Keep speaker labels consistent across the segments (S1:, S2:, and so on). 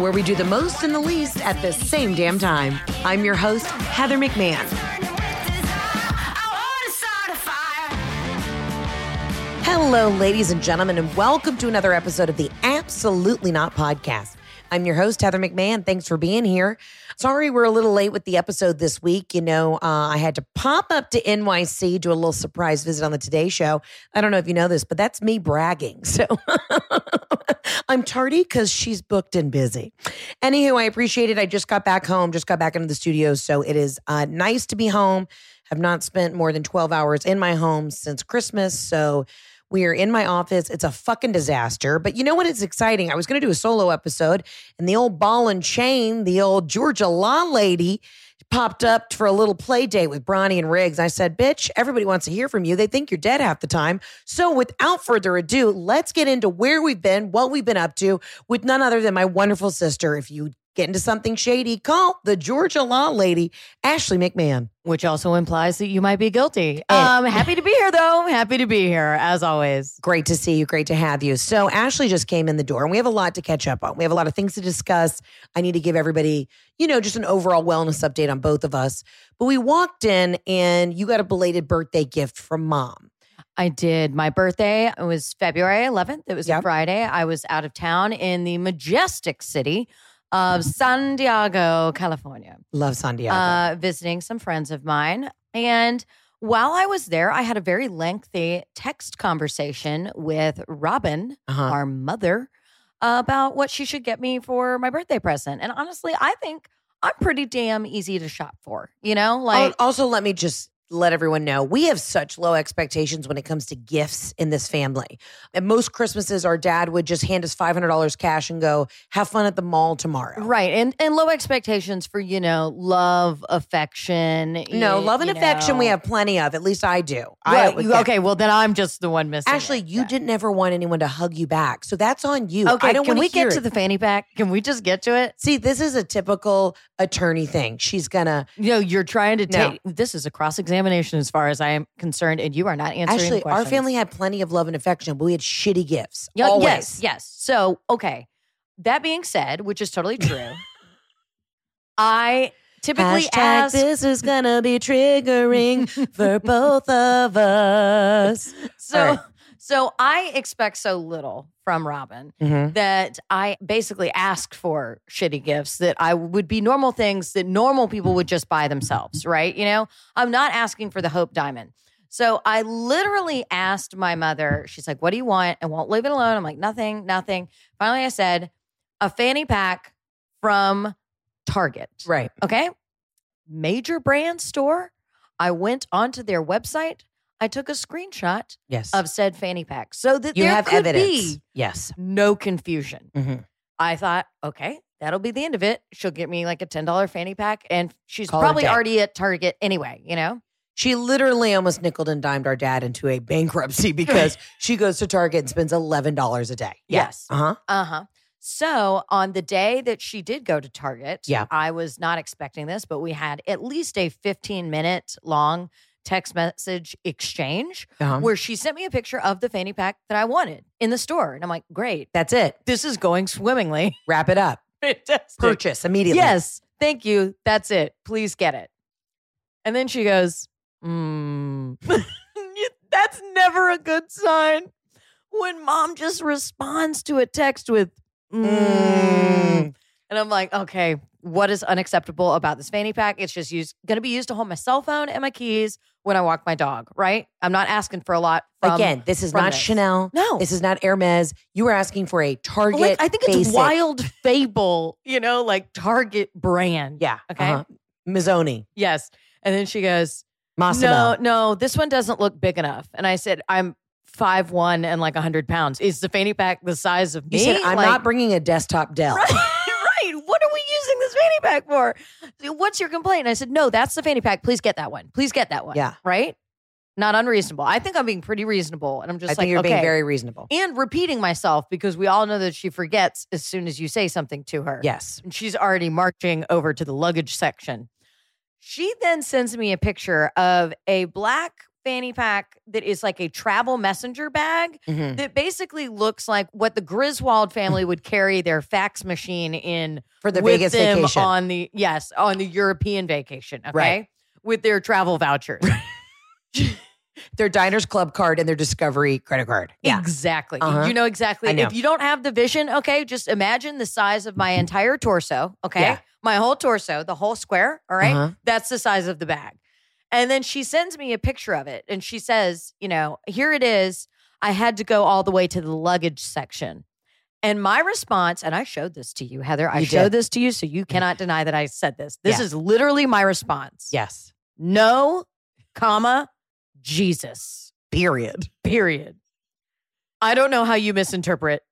S1: where we do the most and the least at the same damn time. I'm your host, Heather McMahan. Hello, ladies and gentlemen, and welcome to another episode of the Absolutely Not Podcast. I'm your host, Heather McMahan. Thanks for being here. Sorry we're a little late with the episode this week. You know, uh, I had to pop up to NYC, do a little surprise visit on the Today Show. I don't know if you know this, but that's me bragging. So I'm tardy because she's booked and busy. Anywho, I appreciate it. I just got back home, just got back into the studio. So it is uh, nice to be home. Have not spent more than 12 hours in my home since Christmas. So we are in my office. It's a fucking disaster. But you know what? It's exciting. I was going to do a solo episode, and the old ball and chain, the old Georgia Law lady, popped up for a little play date with Bronny and Riggs. I said, bitch, everybody wants to hear from you. They think you're dead half the time. So without further ado, let's get into where we've been, what we've been up to with none other than my wonderful sister. If you get into something shady, call the Georgia law lady, Ashley McMahan.
S2: Which also implies that you might be guilty. Um, happy to be here, though. Happy to be here, as always.
S1: Great to see you. Great to have you. So, Ashley just came in the door, and we have a lot to catch up on. We have a lot of things to discuss. I need to give everybody, you know, just an overall wellness update on both of us. But we walked in, and you got a belated birthday gift from mom.
S2: I did. My birthday It was February 11th. It was
S1: Yep.
S2: a Friday. I was out of town in the majestic city of San Diego, California,
S1: Love San Diego.
S2: uh, visiting some friends of mine. And while I was there, I had a very lengthy text conversation with Robin,
S1: Uh-huh.
S2: our mother, about what she should get me for my birthday present. And honestly, I think I'm pretty damn easy to shop for. You know, like
S1: also, let me just let everyone know we have such low expectations when it comes to gifts in this family. At most Christmases, our dad would just hand us $500 cash and go, have fun at the mall tomorrow.
S2: Right. And and low expectations for, you know, love, affection.
S1: No, love and affection we have plenty of. At least I do.
S2: Right.
S1: would
S2: You- okay, well then I'm just the one missing.
S1: Ashley,
S2: it.
S1: you
S2: Yeah.
S1: didn't ever want anyone to hug you back. So that's on you.
S2: Okay,
S1: I don't
S2: can we get to the fanny pack? Can we just get to it?
S1: See, this is a typical attorney thing. She's gonna
S2: You know, you're trying to
S1: No.
S2: take this is a cross examination as far as I am concerned, and you are not answering.
S1: Actually, our family had plenty of love and affection, but we had shitty gifts.
S2: Yeah,
S1: always.
S2: Yes, yes. So, okay. That being said, which is totally true, I typically
S1: Hashtag
S2: ask.
S1: this is gonna be triggering for both of us.
S2: so. So I expect so little from Robin
S1: Mhm.
S2: that I basically ask for shitty gifts that I would be normal things that normal people would just buy themselves, right? You know, I'm not asking for the Hope Diamond. So I literally asked my mother, she's like, What do you want? And won't leave it alone. I'm like, Nothing, nothing. Finally, I said, A fanny pack from Target.
S1: Right.
S2: Okay. Major brand store. I went onto their website. I took a screenshot
S1: Yes.
S2: of said fanny pack so that
S1: you
S2: there
S1: have
S2: could
S1: evidence.
S2: be
S1: Yes.
S2: no confusion.
S1: Mhm.
S2: I thought, okay, that'll be the end of it. She'll get me like a $10 fanny pack and she's
S1: Call
S2: probably already at Target anyway, you know?
S1: She literally almost nickled and dimed our dad into a bankruptcy because she goes to Target and spends eleven dollars a day.
S2: Yes.
S1: Uh huh.
S2: Uh-huh. So on the day that she did go to Target,
S1: Yeah.
S2: I was not expecting this, but we had at least a 15 minute long text message exchange
S1: Uh-huh.
S2: where she sent me a picture of the fanny pack that I wanted in the store. And I'm like, great,
S1: That's it.
S2: this is going swimmingly.
S1: Wrap it up.
S2: Fantastic.
S1: Purchase immediately.
S2: Yes, thank you. That's it. Please get it. And then she goes, mm. That's never a good sign. When mom just responds to a text with, mm.
S1: Mm.
S2: and I'm like, okay, what is unacceptable about this fanny pack? It's just used, going to be used to hold my cell phone and my keys when I walk my dog, right? I'm not asking for a lot. From,
S1: Again, this is not
S2: this.
S1: Chanel.
S2: No.
S1: This is not Hermes. You were asking for a Target.
S2: like, I think it's
S1: basic.
S2: Wild Fable, you know, like Target brand.
S1: Yeah.
S2: Okay.
S1: uh-huh. Mizzoni.
S2: Yes. And then she goes,
S1: Mossimo.
S2: No, no, this one doesn't look big enough. And I said, I'm five one and like hundred pounds. Is the fanny pack the size of
S1: You
S2: me?
S1: said, I'm
S2: Like-
S1: not bringing a desktop Dell.
S2: Right. pack for? What's your complaint? I said, no, that's the fanny pack. Please get that one. Please get that one.
S1: Yeah.
S2: Right. Not unreasonable. I think I'm being pretty reasonable, and I'm just
S1: I
S2: like,
S1: think you're
S2: okay.
S1: being very reasonable.
S2: and repeating myself because we all know that she forgets as soon as you say something to her.
S1: Yes.
S2: and she's already marching over to the luggage section. She then sends me a picture of a black fanny pack that is like a travel messenger bag
S1: Mhm.
S2: that basically looks like what the Griswold family would carry their fax machine in
S1: For the Vegas
S2: them
S1: vacation.
S2: on the yes on the European vacation. Okay,
S1: Right.
S2: with their travel vouchers.
S1: their Diners Club card and their Discovery credit card. Yeah.
S2: Exactly.
S1: Uh-huh.
S2: You know exactly.
S1: Know.
S2: If you don't have the vision, okay, just imagine the size of my entire torso, okay?
S1: Yeah.
S2: My whole torso, the whole square, all right?
S1: Uh-huh.
S2: That's the size of the bag. And then she sends me a picture of it and she says, you know, here it is. I had to go all the way to the luggage section. And my response, and I showed this to you, Heather. I
S1: You
S2: showed
S1: did.
S2: this to you, so you mm-hmm. cannot deny that I said this. This
S1: Yeah.
S2: is literally my response.
S1: Yes.
S2: No, comma, Jesus
S1: Period.
S2: period. I don't know how you misinterpret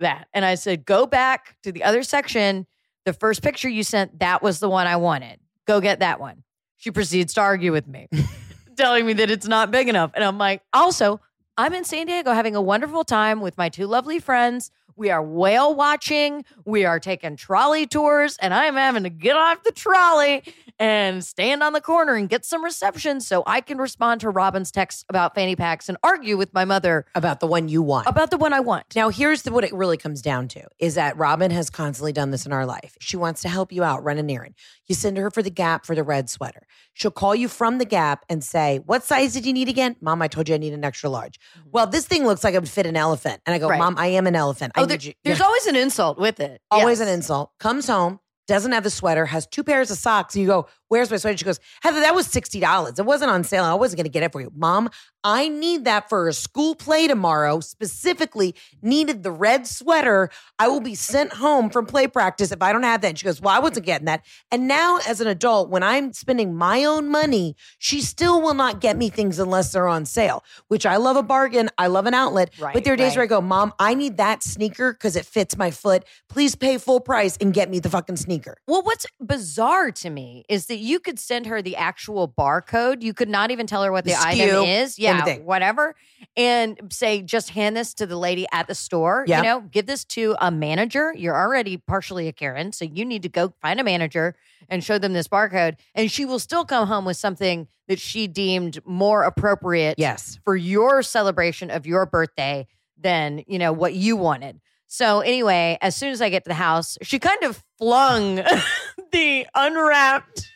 S2: that. And I said, go back to the other section. The first picture you sent, that was the one I wanted. Go get that one. She proceeds to argue with me, telling me that it's not big enough. And I'm like, also, I'm in San Diego having a wonderful time with my two lovely friends. We are whale watching. We are taking trolley tours, and I am having to get off the trolley and stand on the corner and get some reception so I can respond to Robin's text about fanny packs and argue with my mother
S1: About the one you want.
S2: about the one I want.
S1: Now, here's the, what it really comes down to is that Robin has constantly done this in our life. She wants to help you out, run an errand. You send her for the Gap for the red sweater. She'll call you from the Gap and say, What size did you need again? Mom, I told you I need an extra large. Well, this thing looks like it would fit an elephant. And I go,
S2: Mm-hmm. Right.
S1: Mom, I am an elephant. I
S2: Oh,
S1: need
S2: there-
S1: you.
S2: there's always an insult with it.
S1: always
S2: Yes.
S1: an insult. Comes home, doesn't have the sweater, has two pairs of socks. And you go, Where's my sweater? She goes, Heather, that was $60. It wasn't on sale. I wasn't going to get it for you. Mom, I need that for a school play tomorrow. Specifically, needed the red sweater. I will be sent home from play practice if I don't have that. And she goes, Well, I wasn't getting that. And now, as an adult, when I'm spending my own money, she still will not get me things unless they're on sale, which I love a bargain. I love an outlet.
S2: Right,
S1: but there are days
S2: right.
S1: where I go, Mom, I need that sneaker because it fits my foot. Please pay full price and get me the fucking sneaker.
S2: Well, what's bizarre to me is that you could send her the actual barcode. You could not even tell her what the,
S1: The
S2: item is. Yeah,
S1: anything.
S2: whatever. And say, just hand this to the lady at the store. You know, give this to a manager. You're already partially a Karen. So you need to go find a manager and show them this barcode. And she will still come home with something that she deemed more appropriate
S1: Yes.
S2: for your celebration of your birthday than you know what you wanted. So anyway, as soon as I get to the house, she kind of flung the unwrapped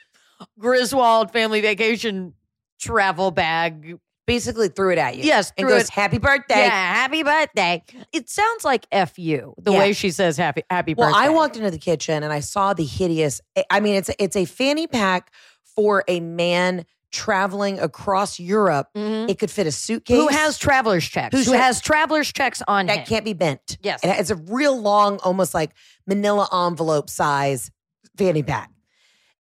S2: Griswold family vacation travel bag.
S1: Basically threw it at you.
S2: Yes,
S1: And goes,
S2: it-
S1: Happy birthday.
S2: Yeah, happy birthday. It sounds like F you, the
S1: Yeah.
S2: way she says happy happy
S1: Well,
S2: birthday.
S1: I walked into the kitchen and I saw the hideous. I mean, it's it's a fanny pack for a man traveling across Europe.
S2: Mhm.
S1: It could fit a suitcase.
S2: who has traveler's checks?
S1: Who's
S2: Who
S1: ha-
S2: has traveler's checks on him?
S1: that can't be bent.
S2: Yes.
S1: It's a real long, almost like Manila envelope size fanny pack.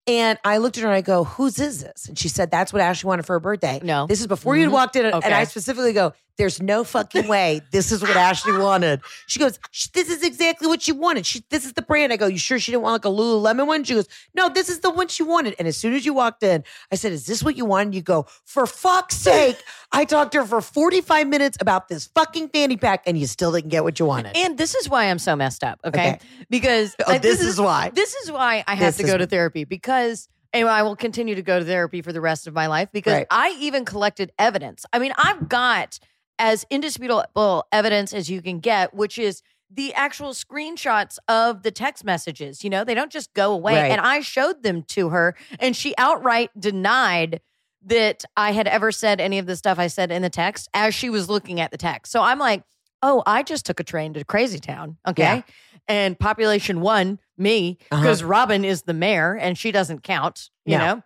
S1: And I looked at her and I go, "Whose is this?" And she said, "That's what Ashley wanted for her birthday."
S2: No.
S1: this is before you'd
S2: Mhm.
S1: walked in, and I specifically go, "There's no fucking way this is what Ashley wanted." She goes, "This is exactly what she wanted. She, this is the brand." I go, "You sure she didn't want like a Lululemon one?" She goes, "No, this is the one she wanted." And as soon as you walked in, I said, "Is this what you wanted?" You go, "For fuck's sake!" I talked to her for 45 minutes about this fucking fanny pack, and you still didn't get what you wanted.
S2: And this is why I'm so messed up, okay?
S1: Okay.
S2: Because
S1: Oh,
S2: I-
S1: this is why.
S2: This is why I have
S1: This
S2: to
S1: is-
S2: go to therapy because And I will continue to go to therapy for the rest of my life because
S1: Right.
S2: I even collected evidence. I mean, I've got as indisputable evidence as you can get, which is the actual screenshots of the text messages. You know, they don't just go away.
S1: Right.
S2: And I showed them to her, and she outright denied that I had ever said any of the stuff I said in the text as she was looking at the text. So I'm like, oh, I just took a train to Crazy Town. Okay.
S1: Yeah.
S2: And population one, me,
S1: Uh-huh.
S2: because Robin is the mayor and she doesn't count, you
S1: No.
S2: know?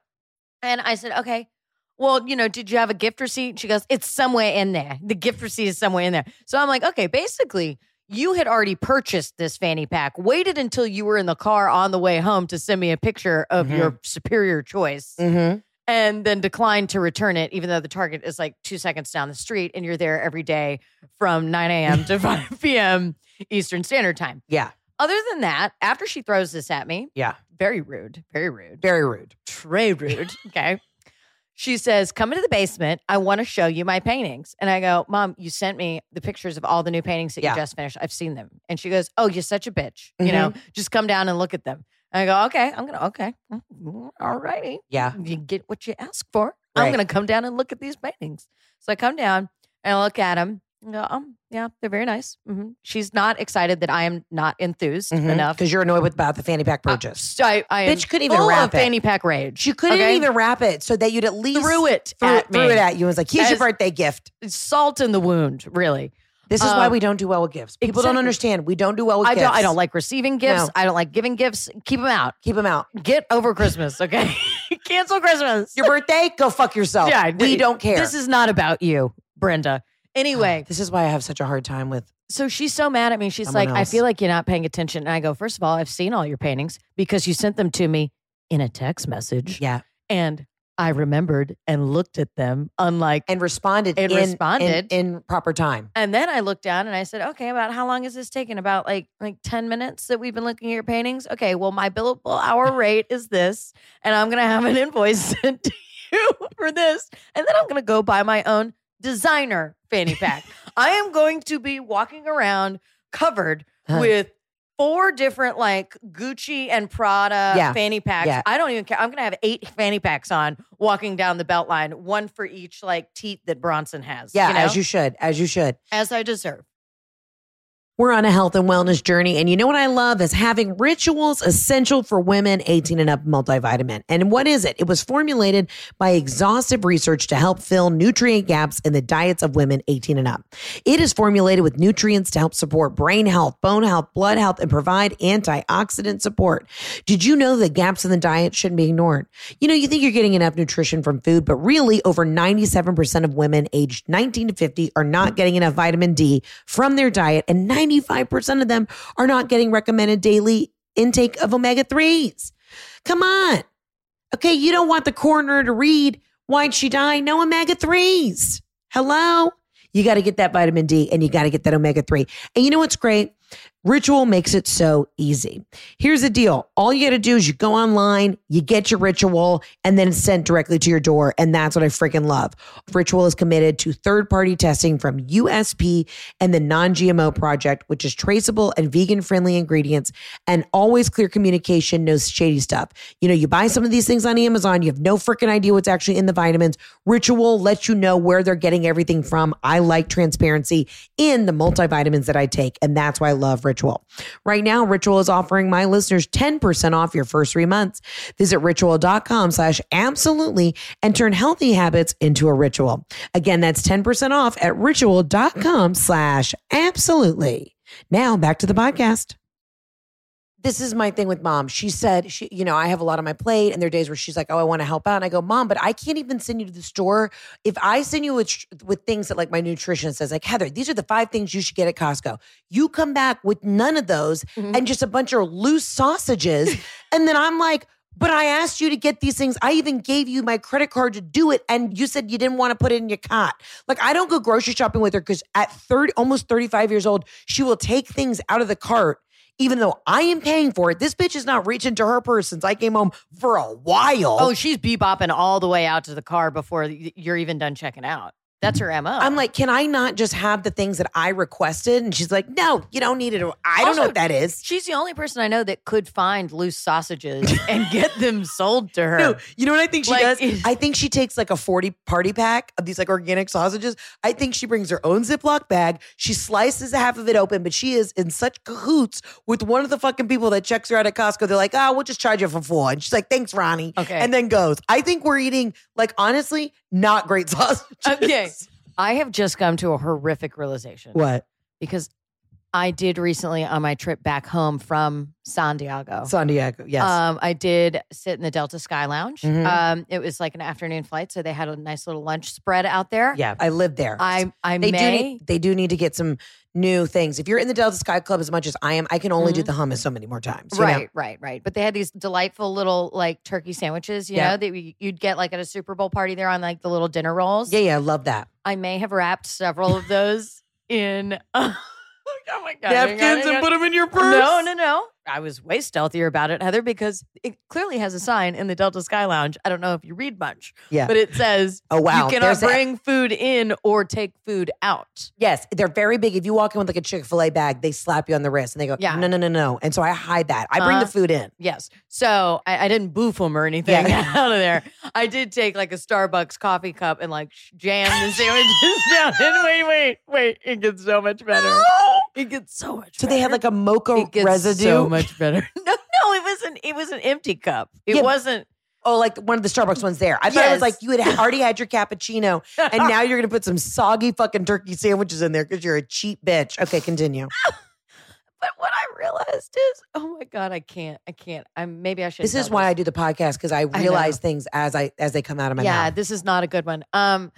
S2: And I said, okay. Well, you know, did you have a gift receipt? She goes, it's somewhere in there. The gift receipt is somewhere in there. So I'm like, okay, basically, you had already purchased this fanny pack, waited until you were in the car on the way home to send me a picture of
S1: Mhm.
S2: your superior choice
S1: Mm-hmm.
S2: and then declined to return it, even though the target is like two seconds down the street and you're there every day from 9 a.m. to 5 p.m. Eastern Standard Time.
S1: Yeah.
S2: Other than that, after she throws this at me,
S1: Yeah.
S2: very rude, very rude,
S1: Very rude.
S2: very rude. Okay. She says, Come into the basement. I want to show you my paintings. And I go, Mom, you sent me the pictures of all the new paintings that
S1: Yeah.
S2: you just finished. I've seen them. And she goes, Oh, you're such a bitch. You know, just come down and look at them. And I go, Okay, I'm going to, okay. Mm, All righty.
S1: Yeah.
S2: You get what you ask for. I'm going to come down and look at these paintings. So I come down and I look at them. Um, yeah, they're very nice. hmm She's not excited that I am not enthused enough.
S1: Because you're annoyed with about the fanny pack
S2: Uh,
S1: purchase.
S2: so I, I
S1: Bitch couldn't even wrap it.
S2: fanny pack rage.
S1: She couldn't
S2: okay?
S1: even wrap it so that you'd at least
S2: threw it
S1: threw,
S2: at
S1: threw
S2: me.
S1: it at you and was like, here's
S2: As-
S1: your birthday gift.
S2: Salt in the wound, really.
S1: This is why
S2: Um,
S1: we don't do well with gifts. People don't understand. We don't do well with
S2: I
S1: gifts.
S2: don't. I don't like receiving gifts.
S1: No.
S2: I don't like giving gifts. Keep them out.
S1: Keep them out.
S2: Get over Christmas, okay? Cancel Christmas.
S1: Your birthday, go fuck yourself.
S2: yeah,
S1: we don't care.
S2: This is not about you, Brenda. Anyway, ah,
S1: this is why I have such a hard time with.
S2: so she's so mad at me. She's
S1: Someone
S2: like, I
S1: else.
S2: feel like you're not paying attention. And I go, first of all, I've seen all your paintings because you sent them to me in a text message.
S1: Yeah,
S2: And I remembered and looked at them, unlike.
S1: and responded.
S2: And
S1: in,
S2: responded.
S1: in, in proper time.
S2: And then I looked down and I said, okay, about how long is this taking? About like like 10 minutes that we've been looking at your paintings? Okay, well, my billable hour rate is this, and I'm gonna have an invoice sent to you for this. And then I'm gonna go buy my own designer fanny pack. I am going to be walking around covered with four different like Gucci and Prada
S1: Yeah.
S2: fanny packs.
S1: Yeah.
S2: I don't even care. I'm gonna have eight fanny packs on walking down the belt line, one for each like teat that Bronson has.
S1: Yeah,
S2: you know?
S1: as you should, as you should.
S2: as I deserve.
S1: We're on a health and wellness journey. And you know what I love is having rituals essential for women 18 and up multivitamin. And what is it? It was formulated by exhaustive research to help fill nutrient gaps in the diets of women 18 and up. It is formulated with nutrients to help support brain health, bone health, blood health, and provide antioxidant support. Did you know that gaps in the diet shouldn't be ignored? You know, you think you're getting enough nutrition from food, but really over 97% of women aged 19 to 50 are not getting enough vitamin D from their diet, and 95% of them are not getting recommended daily intake of omega 3s. Come on. Okay, you don't want the coroner to read, Why'd she die? No omega 3s. Hello? You got to get that vitamin D and you got to get that omega 3. And you know what's great? Ritual makes it so easy. Here's the deal. All you got to do is you go online, you get your ritual, and then it's sent directly to your door. And that's what I freaking love. Ritual is committed to third party testing from USP and the Non GMO Project, which is traceable and vegan friendly ingredients and always clear communication, no shady stuff. You know, you buy some of these things on Amazon, you have no freaking idea what's actually in the vitamins. Ritual lets you know where they're getting everything from. I like transparency in the multivitamins that I take, and that's why I love Ritual. Right now, Ritual is offering my listeners 10% off your first three months. Visit ritual.com slash absolutely and turn healthy habits into a ritual. Again, that's 10% off at ritual.com slash absolutely. Now back to the podcast. This is my thing with mom. She said, she, you know, I have a lot on my plate, and there are days where she's like, "Oh, I want to help out," and I go, "Mom, but I can't even send you to the store. If I send you with with things that like my nutritionist says, like Heather, these are the five things you should get at Costco. You come back with none of those
S2: Mhm.
S1: and just a bunch of loose sausages, and then I'm like." But I asked you to get these things. I even gave you my credit card to do it, and you said you didn't want to put it in your cart. Like I don't go grocery shopping with her because at thirty, almost thirty-five years old, she will take things out of the cart even though I am paying for it, this bitch is not reaching to her purse since I came home for a while.
S2: Oh, she's bebopping all the way out to the car before you're even done checking out. That's her mo.
S1: I'm like, can I not just have the things that I requested? And she's like, no, you don't need it. I don't
S2: Also,
S1: know what that is.
S2: She's the only person I know that could find loose sausages and get them sold to her.
S1: No, you know what I think she
S2: Like,
S1: does? I think she takes like a 40 party pack of these like organic sausages. I think she brings her own Ziploc bag. She slices a half of it open, but she is in such cahoots with one of the fucking people that checks her out at Costco. They're like, oh, we'll just charge you for four. And she's like, thanks, Ronnie.
S2: Okay.
S1: And then goes. I think we're eating, like, honestly, not great sausages.
S2: Okay. I have just come to a horrific realization.
S1: What?
S2: Because I did recently on my trip back home from San Diego.
S1: San Diego. Yes.
S2: Um, I did sit in the Delta Sky Lounge.
S1: Mhm.
S2: Um, it was like an afternoon flight, so they had a nice little lunch spread out there.
S1: yeah, I lived there.
S2: I I
S1: they
S2: may
S1: do need they do need to get some new things. If you're in the Delta Sky Club as much as I am, I can only do the hummus so many more times. you know?
S2: Mm-hmm. Right, right, right. But they had these delightful little like turkey sandwiches, you
S1: Yeah.
S2: know, that we- you'd get like at a Super Bowl party there on like the little dinner rolls.
S1: Yeah, yeah, I love that.
S2: I may have wrapped several of those in. oh my god! on, hang on.
S1: them in your purse.
S2: No, no, no. I was way stealthier about it, Heather, because it clearly has a sign in the Delta Sky Lounge. I don't know if you read much,
S1: Yeah.
S2: but it says
S1: Oh wow.
S2: you cannot
S1: There's that-
S2: bring food in or take food out.
S1: Yes, they're very big. If you walk in with like a Chick Fil A bag, they slap you on the wrist and they go,
S2: Yeah.
S1: "No, no, no, no." And so I hide that. I bring
S2: Uh-huh.
S1: the food in.
S2: Yes. So I, I didn't boof them or anything
S1: Yeah.
S2: out of there. I did take like a Starbucks coffee cup and like jam the sandwiches down. And wait, wait, wait. It gets so much better. It gets so much
S1: So
S2: better.
S1: they had like a mocha
S2: it gets
S1: residue.
S2: so much better. No, no, it wasn't. It was an empty cup. It
S1: Yeah.
S2: wasn't.
S1: Oh, like one of the Starbucks ones there. I thought it was like you had already had your cappuccino, and now you're gonna put some soggy fucking turkey sandwiches in there because you're a cheap bitch. Okay, continue.
S2: But what I realized is, oh my god, I can't. I can't. I maybe I should.
S1: This is why I do the podcast because I realize things as I as they come out of my head.
S2: yeah,
S1: mouth.
S2: this is not a good one. Um,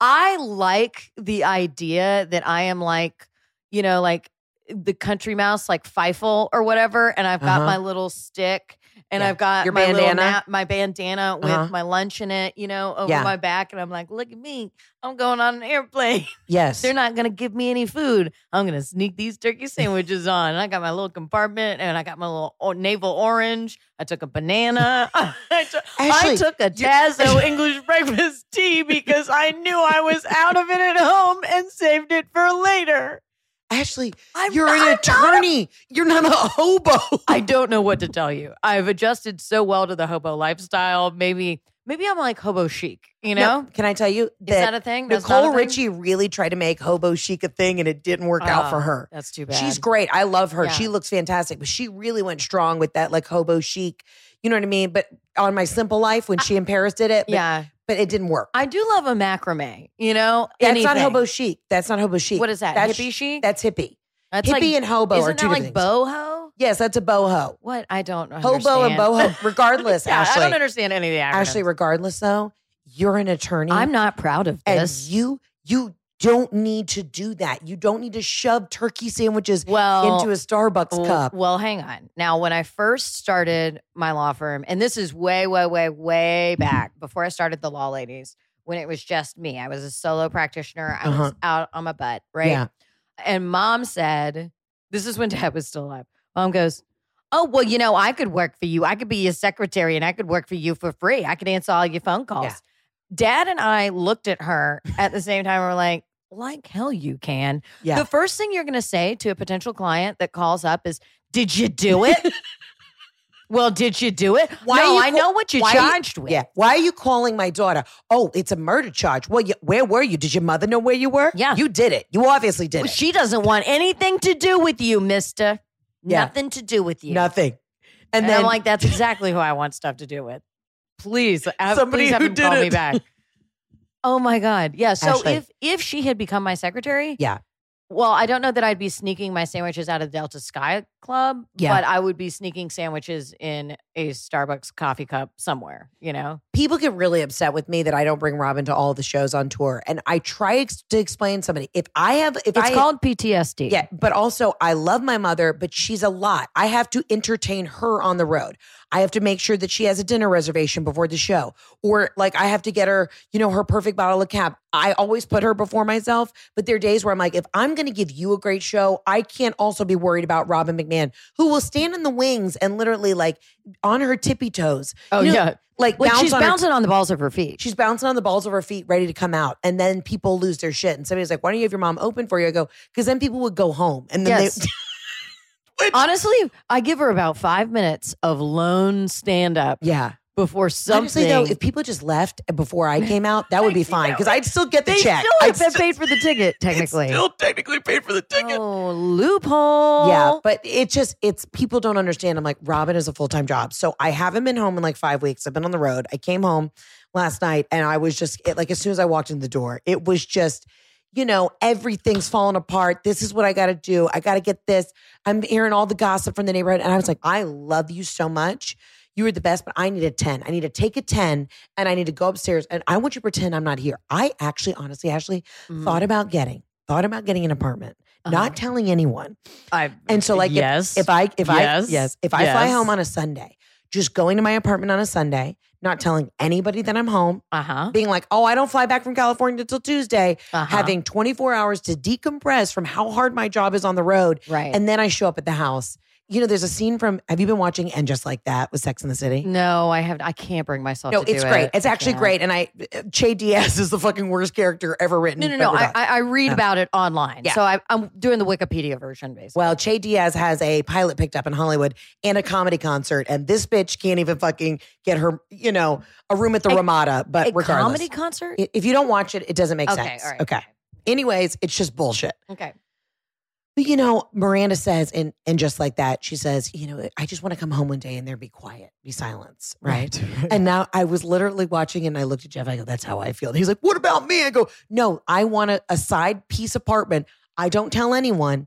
S2: I like the idea that I am like, you know, like the country mouse, like Fievel or whatever, and I've got
S1: Uh-huh.
S2: my little stick. And
S1: Yeah.
S2: I've got
S1: Your
S2: my
S1: bandana?
S2: na- my bandana with
S1: Uh-huh.
S2: my lunch in it, you know, over
S1: Yeah.
S2: my back, and I'm like, "Look at me! I'm going on an airplane.
S1: Yes.
S2: They're not gonna give me any food. I'm gonna sneak these turkey sandwiches on. And I got my little compartment, and I got my little o- navel orange. I took a banana. I, took, I took a Tazo English breakfast tea because I knew I was out of it at home and saved it for later.
S1: Ashley,
S2: I'm
S1: you're
S2: not-
S1: an
S2: I'm not a-
S1: attorney. You're not a hobo.
S2: I don't know what to tell you. I've adjusted so well to the hobo lifestyle. Maybe, maybe I'm like hobo chic. You know,
S1: No, can I tell you
S2: is that a thing? That's
S1: Nicole
S2: a thing?
S1: Richie really tried to make hobo chic a thing, and it didn't work out for
S2: Oh,
S1: her.
S2: That's too bad.
S1: She's great. I love her.
S2: Yeah.
S1: She looks fantastic, but she really went strong with that like hobo chic. You know what I mean? But on my simple life, when she and Paris did it, but,
S2: yeah,
S1: but it didn't work.
S2: I do love a macrame. You know,
S1: That's not hobo chic. That's not hobo chic.
S2: What is that?
S1: That's,
S2: Hippie chic?
S1: That's hippie.
S2: That's
S1: hippie
S2: like,
S1: and hobo
S2: isn't
S1: are two
S2: that like boho?
S1: Yes, that's a boho.
S2: What I don't know.
S1: Hobo and boho. Regardless,
S2: yeah,
S1: Ashley.
S2: I don't understand any of the acronyms.
S1: Ashley, regardless though, you're an attorney.
S2: I'm not proud of
S1: and
S2: this.
S1: you you don't need to do that. You don't need to shove turkey sandwiches
S2: well,
S1: into a Starbucks
S2: w-
S1: cup.
S2: Well, hang on. Now, when I first started my law firm, and this is way, way, way, way back before I started the Law Ladies, when it was just me, I was a solo practitioner. I was
S1: Uh-huh.
S2: out on my butt, right?
S1: Yeah.
S2: And mom said, "This is when Dad was still alive." Mom goes. Oh, well, you know, I could work for you. I could be your secretary and I could work for you for free. I could answer all your phone calls.
S1: Yeah.
S2: Dad and I looked at her at the same time. and We're like, like hell you can.
S1: Yeah.
S2: The first thing you're going to say to a potential client that calls up is, "Did you do it?" well, did you do it?
S1: Why
S2: no, I know what you
S1: why are you-
S2: charged with.
S1: Yeah. Why are you calling my daughter? Oh, it's a murder charge. Well, you, where were you? Did your mother know where you were?
S2: Yeah.
S1: You did it. You obviously did
S2: Well,
S1: it.
S2: she doesn't want anything to do with you, Mister.
S1: Yeah.
S2: Nothing to do with you.
S1: Nothing. And,
S2: And,
S1: then
S2: I'm like, that's exactly who I want stuff to do with. Please, have,
S1: Somebody
S2: please have
S1: who
S2: him
S1: did
S2: call me
S1: it.
S2: back. Oh my god, yeah. So
S1: Ashley.
S2: if if she had become my secretary,
S1: Yeah.
S2: Well, I don't know that I'd be sneaking my sandwiches out of Delta Sky Club,
S1: Yeah.
S2: but I would be sneaking sandwiches in a Starbucks coffee cup somewhere. You know,
S1: people get really upset with me that I don't bring Robin to all the shows on tour. And I try ex- to explain to somebody if I have, if
S2: it's
S1: I
S2: called PTSD.
S1: Yeah, but also I love my mother, but she's a lot. I have to entertain her on the road. I have to make sure that she has a dinner reservation before the show. Or like I have to get her, you know, her perfect bottle of cab. I always put her before myself. But there are days where I'm like, if I'm going to give you a great show, I can't also be worried about Robin McMahan, who will stand in the wings and literally like on her tippy toes.
S2: Oh,
S1: You know,
S2: yeah.
S1: Like, bounce
S2: she's
S1: on her-
S2: bouncing on the balls of her feet.
S1: She's bouncing on the balls of her feet, ready to come out. And then people lose their shit. And somebody's like, why don't you have your mom open for you? I go, because then people would go home. And then
S2: Yes.
S1: they,
S2: Honestly, I give her about five minutes of lone stand up
S1: yeah.
S2: before something.
S1: Honestly, though, if people just left before I came out, that would be fine because I'd still get the
S2: they
S1: check.
S2: still
S1: I'd
S2: have paid for the ticket, technically.
S1: still technically paid for the ticket.
S2: Oh, loophole.
S1: Yeah, but it just it's people don't understand. I'm like Robin is a full time job, so I haven't been home in like five weeks. I've been on the road. I came home last night, and I was just it, like as soon as I walked in the door, it was just you know everything's falling apart. This is what I got to do. I got to get this. I'm hearing all the gossip from the neighborhood, and I was like, I love you so much. You were the best, but I need a 10. I need to take a 10 and I need to go upstairs and I want you to pretend I'm not here. I actually, honestly, Ashley,
S2: Mhm.
S1: thought about getting, thought about getting an apartment,
S2: Uh-huh.
S1: not telling anyone.
S2: I,
S1: And so, like,
S2: yes,
S1: if, I, if I,
S2: Yes.
S1: yes, if I fly home on a Sunday, just going to my apartment on a Sunday, not telling anybody that I'm home,
S2: uh huh,
S1: being like, oh, I don't fly back from California until Tuesday,
S2: uh-huh.
S1: having 24 hours to decompress from how hard my job is on the road.
S2: right.
S1: And then I show up at the house. You know, there's a scene from, have you been watching And Just Like That with Sex in the City?
S2: no, I have. I can't bring myself.
S1: No,
S2: to
S1: it's
S2: do
S1: great.
S2: it.
S1: It's
S2: I
S1: actually
S2: can't.
S1: great. And I, Che Diaz is the fucking worst character ever written.
S2: No, no, no. I. I read
S1: Yeah.
S2: about it online,
S1: Yeah.
S2: so I, I'm doing the Wikipedia version, basically.
S1: Well, Che Diaz has a pilot picked up in Hollywood and a comedy concert, and this bitch can't even fucking get her, you know, a room at the
S2: A-
S1: Ramada. But
S2: a
S1: regardless,
S2: comedy concert.
S1: If you don't watch it, it doesn't make
S2: okay,
S1: sense.
S2: all right.
S1: Okay. Anyways, it's just bullshit.
S2: Okay.
S1: But you know, Miranda says, and and just like that, she says, you know, I just want to come home one day and there be quiet, be silence, right? And now I was literally watching and I looked at Jeff. I go, that's how I feel. And he's like, what about me? I go, no, I want a, a side piece apartment. I don't tell anyone.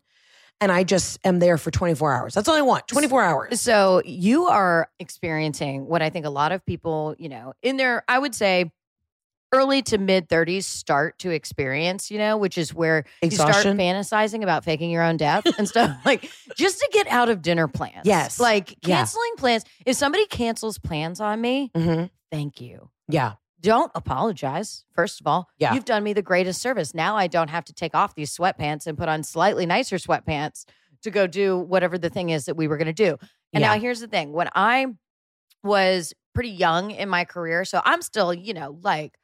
S1: And I just am there for 24 hours. That's all I want 24 hours.
S2: So you are experiencing what I think a lot of people, you know, in their, I would say, early to mid 30s start to experience, you know, which is where you start fantasizing about faking your own death and stuff like just to get out of dinner plans.
S1: Yes.
S2: Like
S1: Yeah.
S2: canceling plans. If somebody cancels plans on me,
S1: hmm
S2: thank you.
S1: Yeah.
S2: Don't apologize. First of all,
S1: Yeah.
S2: you've done me the greatest service. Now I don't have to take off these sweatpants and put on slightly nicer sweatpants to go do whatever the thing is that we were going to do. And
S1: Yeah.
S2: now here's the thing: when I was pretty young in my career, so I'm still, you know, like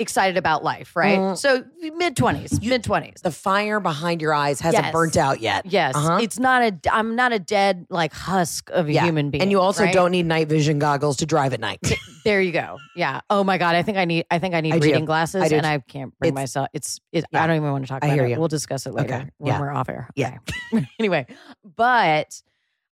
S2: excited about life, right?
S1: Mm.
S2: So mid twenties, mid twenties.
S1: The fire behind your eyes hasn't
S2: Yes.
S1: burnt out yet.
S2: Yes,
S1: Uh-huh.
S2: it's not a. I'm not a dead like husk of a
S1: Yeah.
S2: human being,
S1: And you also
S2: right?
S1: don't need night vision goggles to drive at night.
S2: There you go. Yeah. Oh my god. I think I need. I think I need
S1: I do.
S2: reading glasses,
S1: I
S2: and. I can't bring
S1: It's-
S2: myself. It's. It,
S1: Yeah.
S2: I don't even want to talk
S1: I
S2: about
S1: hear
S2: it.
S1: you.
S2: We'll discuss it later
S1: Okay.
S2: when
S1: Yeah.
S2: we're off air.
S1: Yeah.
S2: Anyway, but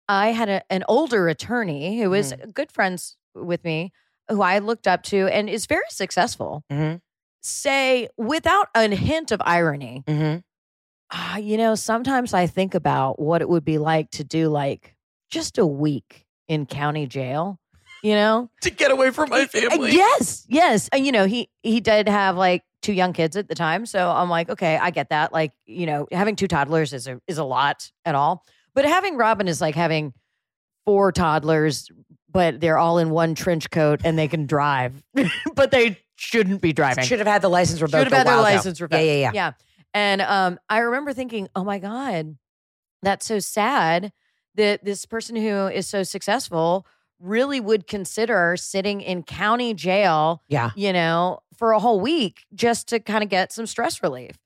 S2: I had a, an older attorney who was
S1: Mm-hmm.
S2: good friends with me, who I looked up to, and is very successful.
S1: Mhm.
S2: Say without a hint of irony,
S1: hmm
S2: ah, you know, sometimes I think about what it would be like to do like just a week in county jail. You know,
S1: To get away from my
S2: family. Yes, yes. And you know, he he did have like two young kids at the time, so I'm like, okay, I get that. Like, you know, having two toddlers is a is a lot at all. But having Robin is like having four toddlers, but they're all in one trench coat and they can drive, but they shouldn't be driving.
S1: Should have had the license revoked.
S2: Should have had their
S1: ago.
S2: license revoked.
S1: Yeah, yeah, yeah.
S2: Yeah. And um, I remember thinking, oh my God, that's so sad that this person who is so successful really would consider sitting in county jail,
S1: Yeah.
S2: you know, for a whole week just to kind of get some stress relief.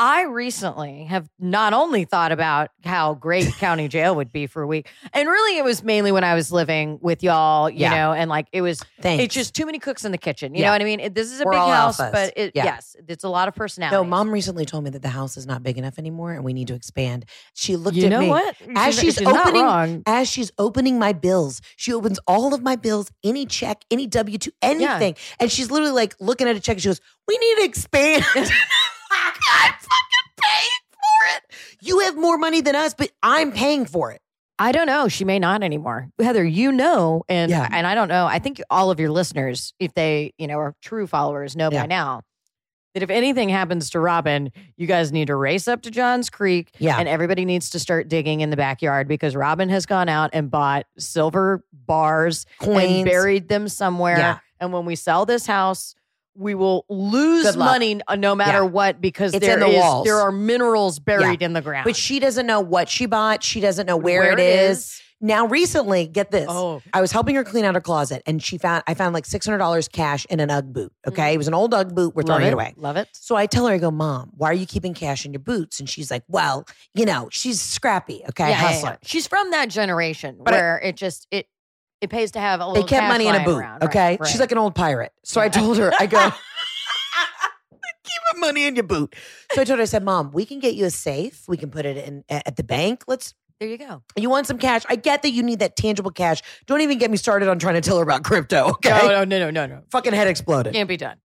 S2: I recently have not only thought about how great county jail would be for a week, and really it was mainly when I was living with y'all, you
S1: Yeah.
S2: know, and like it was
S1: Thanks.
S2: it's just too many cooks in the kitchen. You
S1: Yeah.
S2: know what I mean? It, this is a
S1: We're
S2: big house,
S1: alphas.
S2: but it,
S1: Yeah.
S2: yes, it's a lot of personality.
S1: no. Mom recently told me that the house is not big enough anymore, and we need to expand. She looked
S2: you
S1: at
S2: know
S1: me
S2: what?
S1: as she's,
S2: not
S1: opening as she's opening my bills. She opens all of my bills, any check, any W two, anything, and she's literally like looking at a check. and She goes, "We need to expand." I'm fucking paying for it. You have more money than us, but I'm paying for it.
S2: I don't know. She may not anymore. Heather, you know, and
S1: Yeah.
S2: and I don't know. I think all of your listeners, if they you know are true followers, know
S1: Yeah.
S2: by now. that if anything happens to Robin, you guys need to race up to Johns Creek
S1: Yeah.
S2: and everybody needs to start digging in the backyard because Robin has gone out and bought silver bars
S1: Coins.
S2: and buried them somewhere.
S1: Yeah.
S2: And when we sell this house, we will lose money uh, no matter
S1: Yeah.
S2: what because
S1: It's
S2: there
S1: in the
S2: is-
S1: walls.
S2: there are minerals buried in the ground.
S1: But she doesn't know what she bought. She doesn't know where, it is. Now, recently, get this.
S2: Oh.
S1: I was helping her clean out her closet and she found, I found like $600 cash in an Ugg boot. Okay. It was an old Ugg boot. We're
S2: Mm.
S1: Throwing it
S2: it.
S1: away.
S2: Love it.
S1: So I tell her, I go, Mom, why are you keeping cash in your boots? And she's like, Well, you know, she's scrappy. Okay.
S2: Yeah, yeah,
S1: hustler.
S2: yeah. She's from that generation
S1: But I-
S2: where it just it it pays to have a little.
S1: They
S2: kept
S1: money in a boot.
S2: around.
S1: Okay.
S2: right.
S1: She's like an old pirate. So I told her, I go, Keep your money in your boot. So I told her, I said, Mom, we can get you a safe. We can put it in at the bank. Let's
S2: there you go.
S1: You want some cash? I get that you need that tangible cash. Don't even get me started on trying to tell her about crypto. Okay.
S2: No, no, no, no, no, no.
S1: Fucking head exploded.
S2: Can't be done.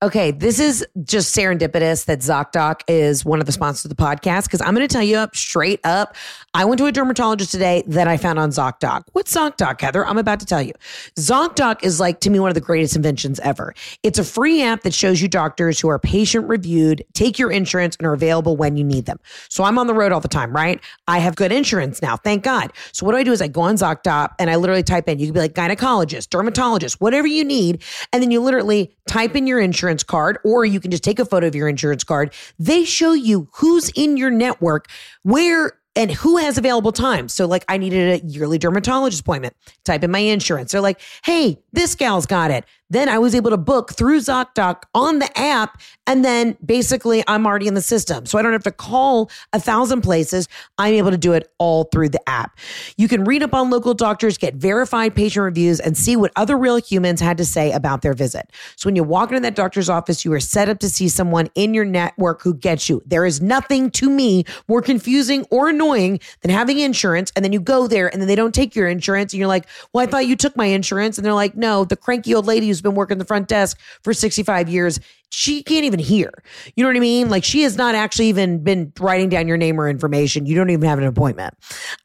S1: Okay, this is just serendipitous that ZocDoc is one of the sponsors of the podcast because I'm going to tell you up straight up. I went to a dermatologist today that I found on ZocDoc. What's ZocDoc, Heather? I'm about to tell you. ZocDoc is like to me one of the greatest inventions ever. It's a free app that shows you doctors who are patient reviewed, take your insurance, and are available when you need them. So I'm on the road all the time, right? I have good insurance now, thank God. So what do I do is I go on ZocDoc and I literally type in, you can be like gynecologist, dermatologist, whatever you need. And then you literally type in your insurance card, or you can just take a photo of your insurance card. They show you who's in your network, where and who has available time. So, like, I needed a yearly dermatologist appointment. Type in my insurance. They're like, hey, this gal's got it. Then I was able to book through ZocDoc on the app. And then basically, I'm already in the system. So I don't have to call a thousand places. I'm able to do it all through the app. You can read up on local doctors, get verified patient reviews, and see what other real humans had to say about their visit. So when you walk into that doctor's office, you are set up to see someone in your network who gets you. There is nothing to me more confusing or annoying than having insurance. And then you go there and then they don't take your insurance. And you're like, well, I thought you took my insurance. And they're like, no, the cranky old lady been working the front desk for 65 years, she can't even hear. You know what I mean? Like she has not actually even been writing down your name or information. You don't even have an appointment.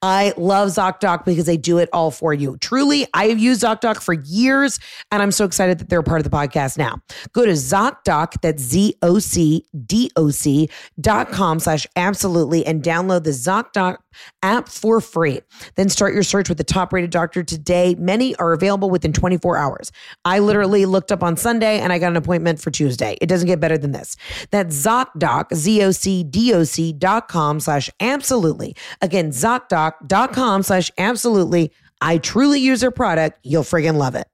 S1: I love ZocDoc because they do it all for you. Truly, I have used ZocDoc for years and I'm so excited that they're a part of the podcast now. Go to ZocDoc, that's Z-O-C-D-O-C dot com slash absolutely and download the ZocDoc app for free. Then start your search with the top rated doctor today. Many are available within 24 hours. I literally looked up on Sunday and I got an appointment for Tuesday. It doesn't get better than this. That's ZocDoc, Z-O-C-D-O-C dot com slash absolutely. Again, ZocDoc dot com slash absolutely. I truly use their product. You'll friggin' love it.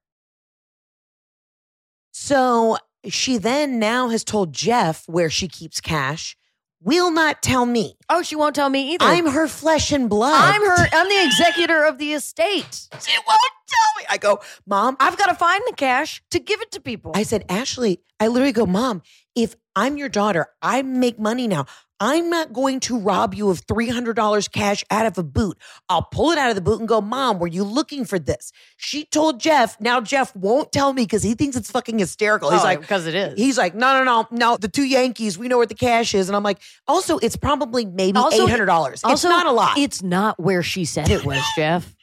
S1: So she then now has told Jeff where she keeps cash. Will not tell me.
S2: Oh, she won't tell me either.
S1: I'm her flesh and blood.
S2: I'm her. I'm the executor of the estate.
S1: She won't tell me. I go, Mom.
S2: I've got to find the cash to give it to people.
S1: I said, Ashley, I literally go, Mom, if I'm your daughter, I make money now. I'm not going to rob you of $300 cash out of a boot. I'll pull it out of the boot and go, Mom, were you looking for this? She told Jeff. Now Jeff won't tell me because he thinks it's fucking hysterical. He's
S2: Oh,
S1: like,
S2: because it is.
S1: He's like, no, no, no, no. The two Yankees, we know where the cash is. And I'm like, also, it's probably maybe
S2: Also-
S1: $800. It's
S2: Also,
S1: not a lot.
S2: It's not where she said it was, Jeff.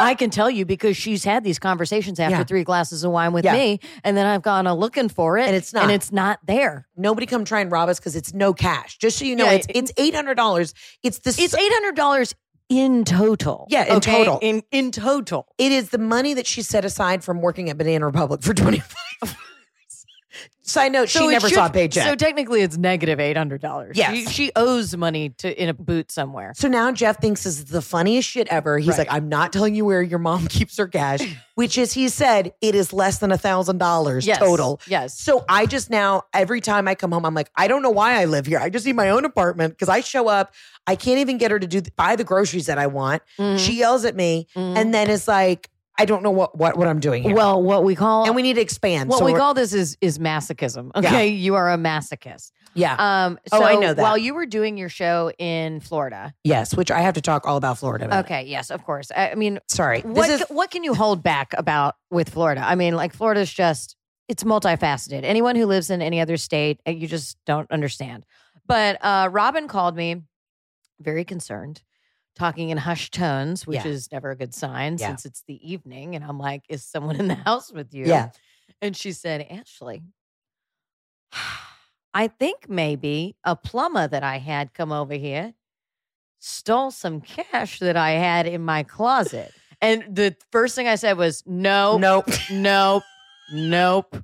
S2: I can tell you because she's had these conversations after
S1: Yeah.
S2: three glasses of wine with
S1: Yeah.
S2: me, and then I've gone a looking for it,
S1: And it's not.
S2: and it's not there.
S1: Nobody come try and rob us because it's no cash. Just so you know,
S2: Yeah,
S1: it's it's eight hundred dollars. It's the
S2: It's eight hundred dollars in total.
S1: Yeah, in
S2: okay?
S1: total.
S2: In in total.
S1: It is the money that she set aside from working at Banana Republic for 25 years. Side note, she
S2: it
S1: never
S2: should-
S1: saw a paycheck.
S2: So
S1: So,
S2: technically, it's negative eight hundred dollars.
S1: Yes.
S2: she, she owes money to in a boot somewhere.
S1: So now Jeff thinks this is the funniest shit ever. He's
S2: Right.
S1: like, I'm not telling you where your mom keeps her cash, which is, he said, it is less than a thousand dollars
S2: Yes.
S1: total.
S2: Yes.
S1: So I just now, every time I come home, I'm like, I don't know why I live here. I just need my own apartment because I show up. I can't even get her to do buy the groceries that I want.
S2: Mhm.
S1: She yells at me,
S2: Mhm.
S1: and then it's like, I don't know what what, what I'm doing here.
S2: well, what we call
S1: and we need to expand.
S2: what
S1: So
S2: we call this is is masochism. Okay, you are a masochist.
S1: yeah.
S2: Um, so
S1: Oh, I know that.
S2: While you were doing your show in Florida,
S1: Yes, which I have to talk all about Florida. About.
S2: okay, yes, of course. I, mean,
S1: Sorry.
S2: what
S1: This is
S2: what can you hold back about with Florida? I mean, like Florida's just it's multifaceted. Anyone who lives in any other state, uh, you just don't understand. But uh, Robin called me, very concerned, talking in hushed tones, which
S1: Yeah.
S2: is never a good sign
S1: Yeah.
S2: since it's the evening. And I'm like, is someone in the house with you?
S1: yeah.
S2: And she said, Ashley, I think maybe a plumber that I had come over here stole some cash that I had in my closet. And the first thing I said was, no,
S1: Nope.
S2: nope, nope.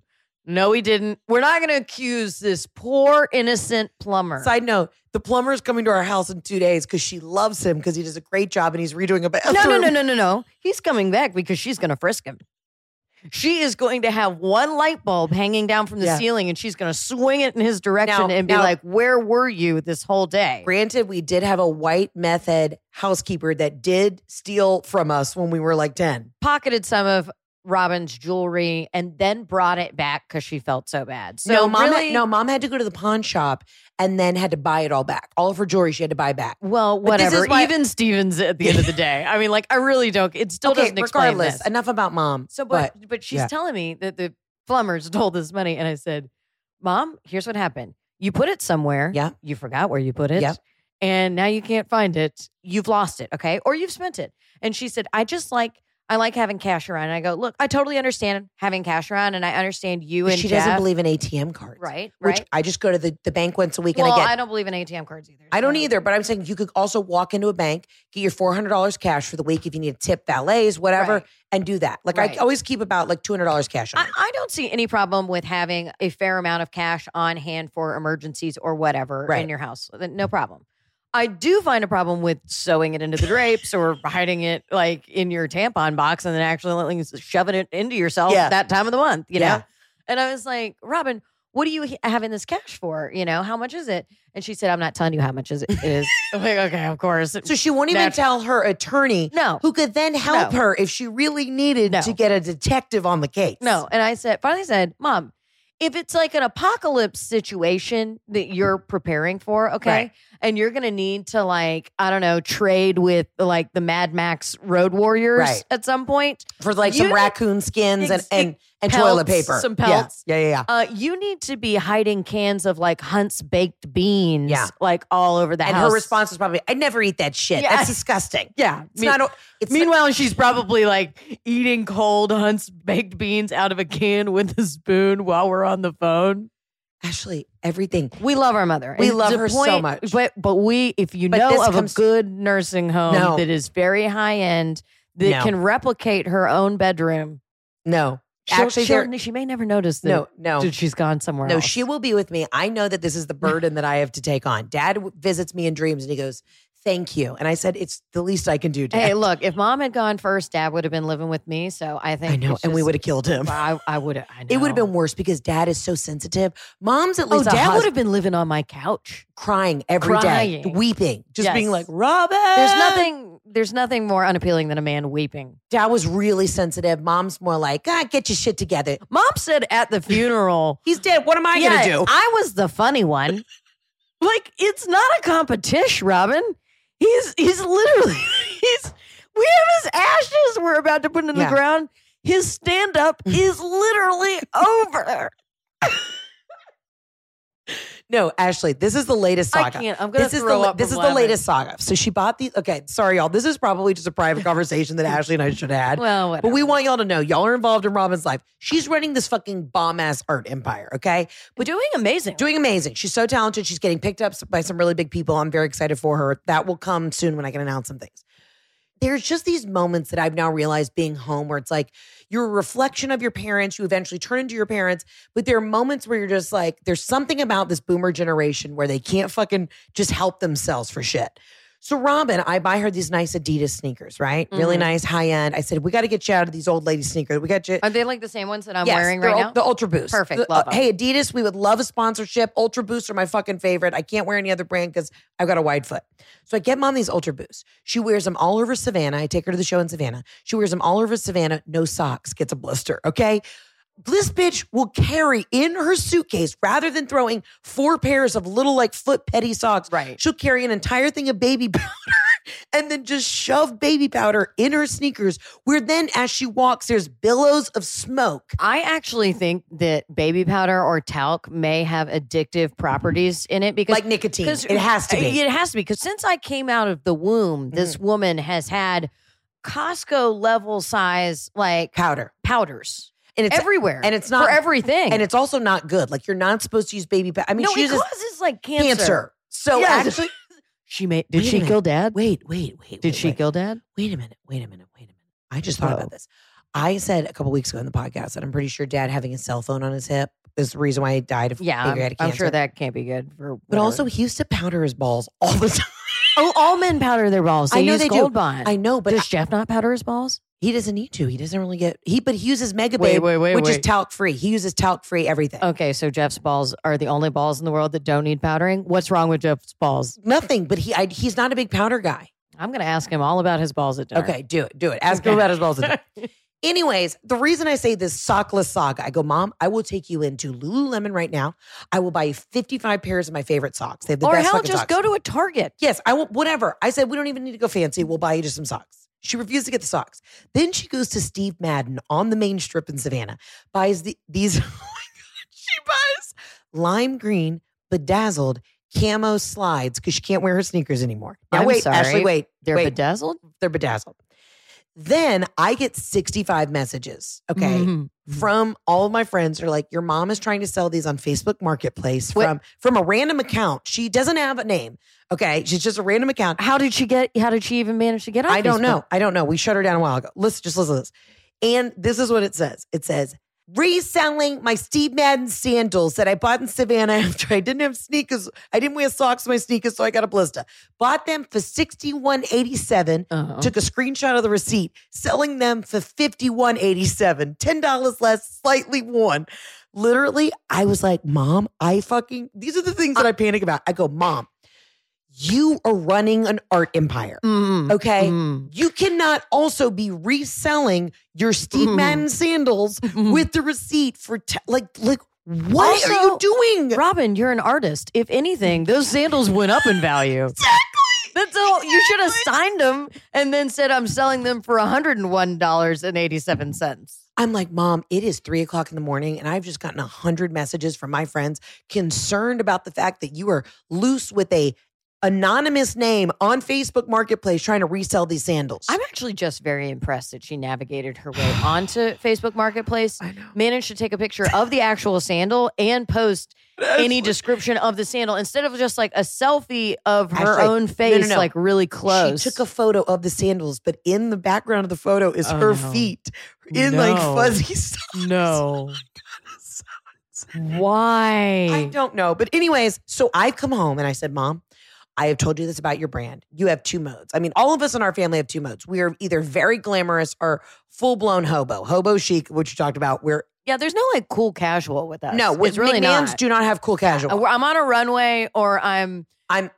S2: No, he didn't. We're not going to accuse this poor innocent plumber.
S1: Side note: the plumber is coming to our house in two days because she loves him because he does a great job and he's redoing a bathroom.
S2: No, no, no, no, no, no. He's coming back because she's going to frisk him. She is going to have one light bulb hanging down from the
S1: Yeah.
S2: ceiling and she's going to swing it in his direction
S1: Now-
S2: and be
S1: now-
S2: like, Where were you this whole day?
S1: Granted, we did have a white method housekeeper that did steal from us when we were like ten.
S2: Pocketed some of Robin's jewelry and then brought it back because she felt so bad. So,
S1: no, mom.
S2: really,
S1: Had, no, mom had to go to the pawn shop and then had to buy it all back. All of her jewelry she had to buy back.
S2: Well,
S1: But this
S2: whatever.
S1: is why-
S2: Even Stevens at the end of the day. I mean, like, I really don't. It still
S1: okay,
S2: doesn't explain
S1: regardless.
S2: this.
S1: Enough about mom.
S2: So, but but, she's
S1: yeah.
S2: telling me that the plumbers stole this money, and I said, "Mom, here's what happened. You put it somewhere.
S1: Yeah.
S2: You forgot where you put it.
S1: Yeah."
S2: And now you can't find it. You've lost it. Okay, or you've spent it." And she said, "I just like." I like having cash around. And I go, look, I totally understand having cash around, and I understand you and
S1: she doesn't believe in ATM cards.
S2: right,
S1: Which
S2: right.
S1: I just go to the, the bank once a week
S2: well,
S1: and I get
S2: I don't believe in ATM cards either.
S1: I don't either, but I'm saying you could also walk into a bank, get your four hundred dollars cash for the week if you need to tip valets, whatever,
S2: Right.
S1: and do that. Like I always keep about like two hundred dollars cash on
S2: I. I don't see any problem with having a fair amount of cash on hand for emergencies or whatever
S1: Right.
S2: in your house. No problem. I do find a problem with sewing it into the drapes or hiding it like in your tampon box and then actually shoving it into yourself
S1: Yeah.
S2: that time of the month, you know?
S1: Yeah.
S2: And I was like, Robin, what are you having this cash for? You know, how much is it? And she said, I'm not telling you how much is it is. I'm like, okay, of course.
S1: So she won't even
S2: Natu-
S1: tell her attorney,
S2: No.
S1: who could then help
S2: No.
S1: her if she really needed
S2: No.
S1: to get a detective on the case.
S2: No. And I said, finally said, Mom, if it's like an apocalypse situation that you're preparing for, okay,
S1: Right.
S2: and you're gonna need to like, I don't know, trade with like the Mad Max Road Warriors
S1: Right.
S2: at some point,
S1: for like some raccoon skins
S2: Ex-
S1: and, and
S2: pelts,
S1: toilet paper,
S2: some
S1: Yeah.
S2: pelts.
S1: Yeah, yeah, yeah.
S2: uh, you need to be hiding cans of like Hunt's baked beans,
S1: Yeah.
S2: like all over the
S1: And
S2: house.
S1: her response was probably, "I never eat that shit.
S2: Yeah.
S1: That's disgusting.
S2: yeah.
S1: It's
S2: me-
S1: not. It's
S2: Meanwhile, she's probably like eating cold Hunt's baked beans out of a can with a spoon while we're on the phone.
S1: Ashley. Everything.
S2: We love our mother.
S1: We
S2: And
S1: love her so much.
S2: But but we, if you
S1: But
S2: know of
S1: comes-
S2: a good nursing home
S1: No.
S2: that is very high end, that
S1: No.
S2: can replicate her own bedroom,
S1: No,
S2: she'll-
S1: actually,
S2: she'll- she may never notice that.
S1: No, no.
S2: that she's gone somewhere.
S1: No,
S2: else.
S1: she will be with me. I know that this is the burden that I have to take on. Dad visits me in dreams and he goes, Thank you. And I said, It's the least I can do, Dad.
S2: Hey, look, if mom had gone first, dad would have been living with me. So I think
S1: I know.
S2: it's
S1: And we would have killed him.
S2: I, I would have.
S1: It would have been worse because dad is so sensitive. Mom's at
S2: Oh,
S1: least a
S2: dad
S1: hus-
S2: would have been living on my couch.
S1: crying every day,
S2: Crying.
S1: weeping, just
S2: Yes.
S1: being like, Robin.
S2: There's nothing. There's nothing more unappealing than a man weeping.
S1: Dad was really sensitive. Mom's more like, ah, get your shit together.
S2: Mom said at the funeral,
S1: He's dead. What am I
S2: yeah,
S1: going to do?
S2: I was the funny one. like it's not a competition, Robin. He's he's literally he's we have his ashes we're about to put in
S1: Yeah.
S2: the ground. His stand up is literally over.
S1: No, Ashley, this is the latest saga.
S2: I can't. I'm gonna
S1: this is
S2: throw
S1: the
S2: up
S1: this is the latest saga. So she bought the okay. Sorry, y'all. This is probably just a private conversation that Ashley and I should have had.
S2: Well,
S1: But we want y'all to know y'all are involved in Robin's life. She's running this fucking bomb ass art empire. Okay,
S2: We're doing amazing.
S1: doing amazing. She's so talented. She's getting picked up by some really big people. I'm very excited for her. That will come soon when I can announce some things. There's just these moments that I've now realized being home where it's like you're a reflection of your parents. You eventually turn into your parents, but there are moments where you're just like, there's something about this boomer generation where they can't fucking just help themselves for shit. So Robin, I buy her these nice Adidas sneakers, right? Really
S2: Mhm.
S1: nice, high end. I said, we got to get you out of these old lady sneakers. We got you.
S2: Are they like the same ones that I'm
S1: Yes,
S2: wearing right now?
S1: The Ultra Boost.
S2: Perfect,
S1: The-
S2: love
S1: uh, hey, Adidas, we would love a sponsorship. Ultra Boosts are my fucking favorite. I can't wear any other brand because I've got a wide foot. So I get mom these Ultra Boosts. She wears them all over Savannah. I take her to the show in Savannah. She wears them all over Savannah. No socks. Gets a blister. Okay. This bitch will carry in her suitcase rather than throwing four pairs of little like foot petty socks.
S2: Right.
S1: She'll carry an entire thing of baby powder and then just shove baby powder in her sneakers. Where then, as she walks, there's billows of smoke.
S2: I actually think that baby powder or talc may have addictive properties in it because
S1: like nicotine. It has to be.
S2: It has to be because since I came out of the womb, this mm-hmm. woman has had Costco level size like
S1: powder.
S2: powders.
S1: And it's
S2: everywhere,
S1: and it's not
S2: for everything,
S1: and it's also not good. Like you're not supposed to use baby powder. I mean,
S2: no,
S1: she
S2: it
S1: uses
S2: causes like cancer.
S1: cancer. So
S2: Yes.
S1: actually,
S2: She made. Did she kill dad?
S1: wait, wait, wait.
S2: Did
S1: wait,
S2: she
S1: wait.
S2: kill dad?
S1: Wait a minute. Wait a minute. Wait a minute. I just thought
S2: Oh.
S1: about this. I said a couple weeks ago in the podcast that I'm pretty sure dad having a cell phone on his hip is the reason why he died of
S2: Yeah, I'm,
S1: pancreatic
S2: I'm
S1: cancer.
S2: sure that can't be good for.
S1: But
S2: whatever.
S1: also, he used to powder his balls all the time.
S2: oh, all men powder their balls. They
S1: I know
S2: use
S1: they do.
S2: Gold Bond.
S1: I know, but
S2: Does
S1: I-
S2: Jeff not powder his balls?
S1: He doesn't need to. He doesn't really get he, but he uses Mega
S2: Wait,
S1: Babe,
S2: wait, wait,
S1: which is
S2: wait.
S1: talc free. He uses talc free everything.
S2: Okay, so Jeff's balls are the only balls in the world that don't need powdering. What's wrong with Jeff's balls?
S1: Nothing, but he I, he's not a big powder guy.
S2: I'm going to ask him all about his balls at dinner.
S1: Okay, do it, do it. Ask him about his balls. Anyways, the reason I say this sockless saga, I go, Mom, I will take you into Lululemon right now. I will buy you 55 pairs of my favorite socks. They have the
S2: or
S1: best
S2: hell,
S1: fucking
S2: just
S1: socks.
S2: go to a Target.
S1: Yes, I will. Whatever. I said we don't even need to go fancy. We'll buy you just some socks. She refused to get the socks. Then she goes to Steve Madden on the main strip in Savannah, buys the these. Oh my god! She buys lime green bedazzled camo slides because she can't wear her sneakers anymore. Now
S2: I'm
S1: wait,
S2: sorry.
S1: Ashley, wait,
S2: They're
S1: wait,
S2: bedazzled.
S1: they're bedazzled. Then I get 65 messages, okay,
S2: Mhm. Mm-hmm.
S1: from all of my friends are like, your mom is trying to sell these on Facebook Marketplace
S2: Wait.
S1: from from a random account. She doesn't have a name. Okay. She's just a random account.
S2: How did she get? How did she even manage to get on?
S1: I don't
S2: Facebook?
S1: know. I don't know. We shut her down a while ago. Listen, just listen to this. And this is what it says. It says, reselling my Steve Madden sandals that I bought in Savannah after I didn't have sneakers. I didn't wear socks with my sneakers, so I got a blister. Bought them for sixty-one eighty-seven.
S2: Uh-huh.
S1: Took a screenshot of the receipt, selling them for fifty-one eighty-seven. Ten dollars less, slightly worn. Literally, I was like, Mom, I fucking these are the things that I panic about. I go, Mom, you are running an art empire.
S2: Mm,
S1: Okay.
S2: mm.
S1: You cannot also be reselling your Steve
S2: Mhm.
S1: Madden sandals with the receipt for te- like like what are you doing?
S2: Robin, you're an artist. If anything, those sandals went up in value.
S1: Exactly.
S2: That's all. You should have signed them and then said, "I'm selling them for 101 dollars and 87 cents."
S1: I'm like, Mom, it is three o'clock in the morning, and I've just gotten a hundred messages from my friends concerned about the fact that you are loose with a anonymous name on Facebook Marketplace trying to resell these sandals.
S2: I'm actually just very impressed that she navigated her way onto Facebook Marketplace,
S1: I know.
S2: managed to take a picture of the actual sandal and post any description of the sandal instead of just like a selfie of her own
S1: no, no,
S2: face,
S1: no.
S2: like really close.
S1: She took a photo of the sandals, but in the background of the photo is
S2: Oh,
S1: her
S2: no.
S1: feet in like fuzzy socks.
S2: no. Why?
S1: I don't know. But, anyways, so I've come home and I said, Mom, I have told you this about your brand. You have two modes. I mean, all of us in our family have two modes. We are either very glamorous or full blown hobo, hobo chic, which you talked about. We're
S2: Yeah, there's no like cool casual with us.
S1: no, with
S2: it's really
S1: McMahans
S2: not.
S1: do not have cool casual.
S2: I'm on a runway, or I'm
S1: I'm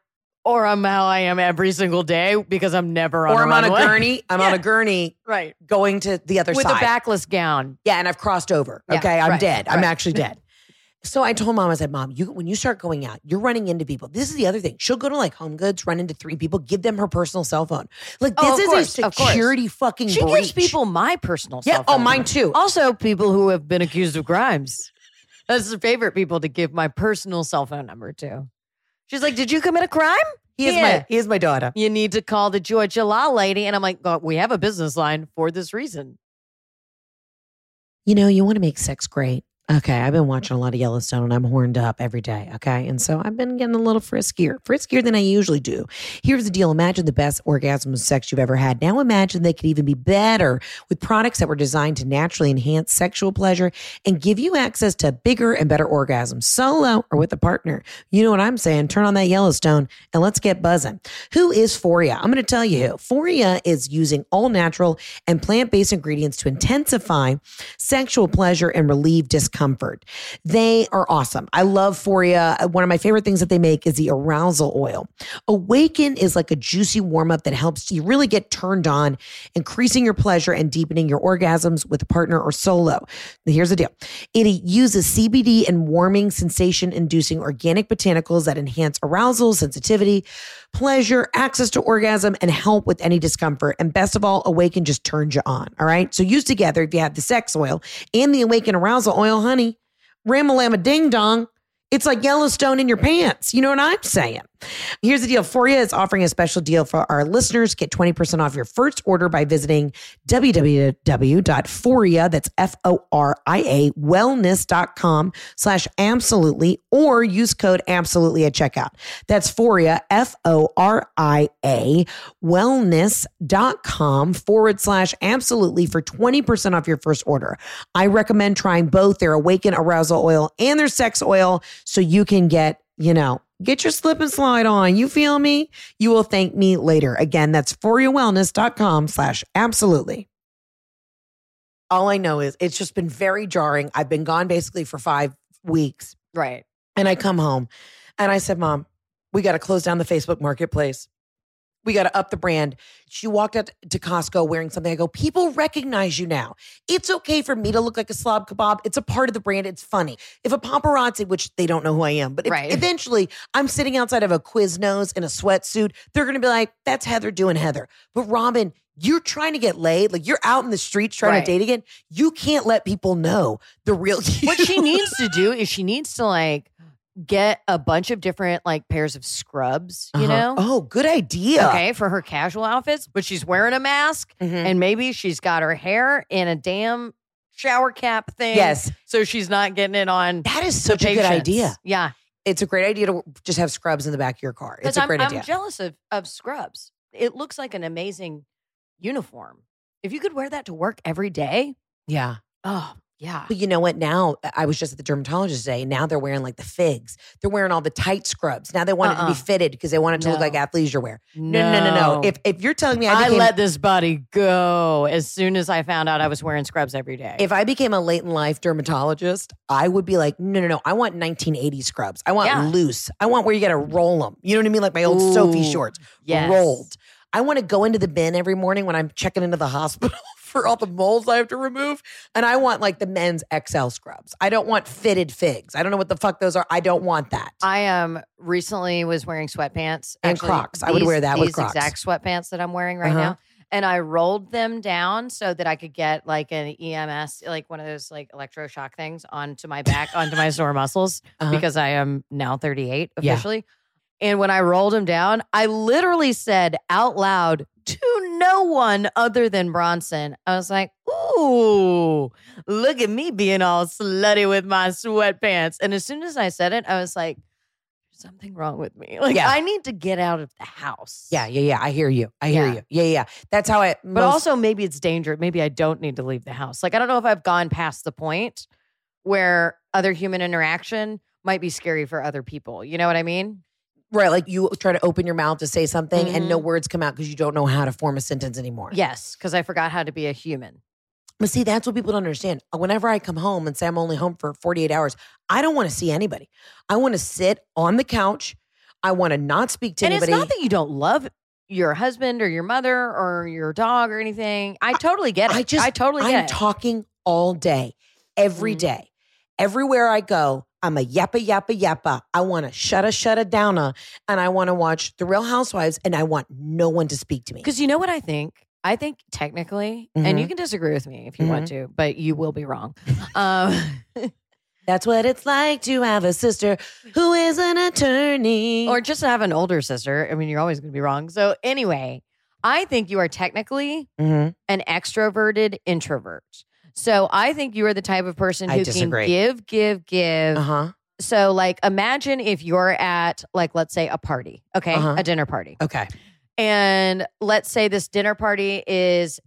S2: or I'm how I am every single day because I'm never on
S1: or
S2: a
S1: I'm on a gurney. I'm on a gurney
S2: right?
S1: going to the other
S2: With
S1: side.
S2: With a backless gown.
S1: Yeah, and I've crossed over.
S2: Yeah,
S1: Okay, I'm
S2: right,
S1: dead. I'm actually dead. So I told mom, I said, Mom, you when you start going out, you're running into people. This is the other thing. She'll go to like Home Goods, run into three people, give them her personal cell phone. Like
S2: Oh,
S1: this
S2: of
S1: is
S2: course,
S1: a security fucking
S2: She
S1: breach.
S2: gives people my personal
S1: yeah.
S2: cell
S1: Oh, mine too.
S2: Also, people who have been accused of crimes. That's her favorite people to give my personal cell phone number to. She's like, "Did you commit a crime?
S1: He is
S2: Yeah.
S1: my he is my daughter.
S2: You need to call the Georgia Law lady." And I'm like, "God, "We have a business line for this reason."
S1: You know, you want to make sex great. Okay, I've been watching a lot of Yellowstone and I'm horned up every day. Okay. And so I've been getting a little friskier, friskier than I usually do. Here's the deal imagine the best orgasm of sex you've ever had. Now imagine they could even be better with products that were designed to naturally enhance sexual pleasure and give you access to bigger and better orgasms, solo or with a partner. You know what I'm saying? Turn on that Yellowstone and let's get buzzing. Who is Foria? I'm going to tell you who. Foria is using all natural and plant based ingredients to intensify sexual pleasure and relieve discomfort. They are awesome. I love Foria. Uh, one of my favorite things that they make is the arousal oil. Awaken is like a juicy warm up that helps you really get turned on, increasing your pleasure and deepening your orgasms with a partner or solo. Here's the deal it uses CBD and warming sensation inducing organic botanicals that enhance arousal, sensitivity, pleasure, access to orgasm, and help with any discomfort. And best of all, Awaken just turns you on. All right. So use together if you have the sex oil and the Awaken arousal oil, honey. Ramalama ding dong. It's like Yellowstone in your pants. You know what I'm saying? Here's the deal. Foria is offering a special deal for our listeners. Get 20% off your first order by visiting www.foria, that's F-O-R-I-A, wellness.com slash absolutely, or use code absolutely at checkout. That's Foria, F-O-R-I-A, wellness.com forward slash absolutely for 20% off your first order. I recommend trying both their awaken arousal oil and their sex oil so you can get, you know, Get your slip and slide on. You feel me? You will thank me later. Again, that's foriawellness.com slash absolutely. All I know is it's just been very jarring. I've been gone basically for five weeks
S2: Right.
S1: and I come home and I said, Mom, we got to close down the Facebook marketplace. We got to up the brand. She walked out to Costco wearing something. I go, people recognize you now. It's okay for me to look like a slob kebab. It's a part of the brand. It's funny. If a paparazzi, which they don't know who I am, but
S2: Right.
S1: eventually I'm sitting outside of a Quiznos in a sweatsuit, they're going to be like, that's Heather doing Heather. But Robin, you're trying to get laid. Like you're out in the streets trying
S2: Right.
S1: to date again. You can't let people know the real you.
S2: What she needs to do is she needs to like get a bunch of different like pairs of scrubs, you
S1: Uh-huh.
S2: know?
S1: Oh, good idea.
S2: Okay, for her casual outfits, but she's wearing a mask
S1: Mhm.
S2: and maybe she's got her hair in a damn shower cap thing.
S1: Yes.
S2: So she's not getting it on.
S1: That is such a good idea.
S2: Yeah.
S1: It's a great idea to just have scrubs in the back of your car. It's a
S2: I'm,
S1: great
S2: I'm jealous of, of scrubs. It looks like an amazing uniform. If you could wear that to work every day,
S1: yeah.
S2: oh, yeah.
S1: But you know what? Now uh, I was just at the dermatologist today. Now they're wearing like the figs. They're wearing all the tight scrubs. Now they want it to
S2: Uh-uh.
S1: be fitted because they want it to look
S2: No.
S1: like athleisure wear. No, no, no, no. If if you're telling me I,
S2: I, let this body go as soon as I found out I was wearing scrubs every day.
S1: if I became a late in life dermatologist, I would be like, no, no, no. I want 1980 scrubs. I want
S2: Yeah.
S1: loose. I want where you got to roll them. You know what I mean? Like my old
S2: Soffe
S1: shorts.
S2: yes.
S1: rolled. I want to go into the bin every morning when I'm checking into the hospital for all the moles I have to remove. And I want like the men's XL scrubs. I don't want fitted figs. I don't know what the fuck those are. I don't want that.
S2: I um recently was wearing sweatpants
S1: And
S2: Actually,
S1: Crocs. I would wear that with Crocs.
S2: exact sweatpants that I'm wearing right
S1: Uh-huh.
S2: now. And I rolled them down so that I could get like an EMS, like one of those like electroshock things onto my back, onto my sore muscles,
S1: Uh-huh.
S2: because I am now 38
S1: Yeah.
S2: And when I rolled him down, I literally said out loud to no one other than Bronson, I was like, Ooh, look at me being all slutty with my sweatpants. And as soon as I said it, I was like, "There's something wrong with me. Like,
S1: Yeah.
S2: I need to get out of the house.
S1: yeah, yeah, yeah. I hear you. I hear
S2: Yeah.
S1: you. Yeah, yeah. That's how I.
S2: But also, maybe it's dangerous. Maybe I don't need to leave the house. Like, I don't know if I've gone past the point where other human interaction might be scary for other people. You know what I mean?
S1: Right, like you try to open your mouth to say something and
S2: Mm-hmm.
S1: no words come out because you don't know how to form a sentence anymore.
S2: Yes, because I forgot how to be a human.
S1: But see, that's what people don't understand. Whenever I come home and say I'm only home for 48 hours, I don't want to see anybody. I want to sit on the couch. I want to not speak to
S2: and
S1: anybody.
S2: it's not that you don't love your husband or your mother or your dog or anything. I totally get it.
S1: I just,
S2: I totally
S1: I'm
S2: get it.
S1: talking all day, every
S2: Mhm.
S1: day. Everywhere I go, I'm a yappa, yappa, yappa. I want to shut a, shut a downa, and I want to watch The Real Housewives, and I want no one to speak to me.
S2: Because you know what I think? I think technically, and you can disagree with me if you want to, but you will be wrong. Um,
S1: That's what it's like to have a sister who is an attorney.
S2: or just to have an older sister. I mean, you're always going to be wrong. So, anyway, I think you are technically
S1: Mhm.
S2: an extroverted introvert. So, I think you are the type of person who can give, give, give.
S1: uh-huh.
S2: So, like, imagine if you're at, like, let's say a party, okay,
S1: Uh-huh.
S2: a dinner party.
S1: Okay.
S2: And let's say this dinner party is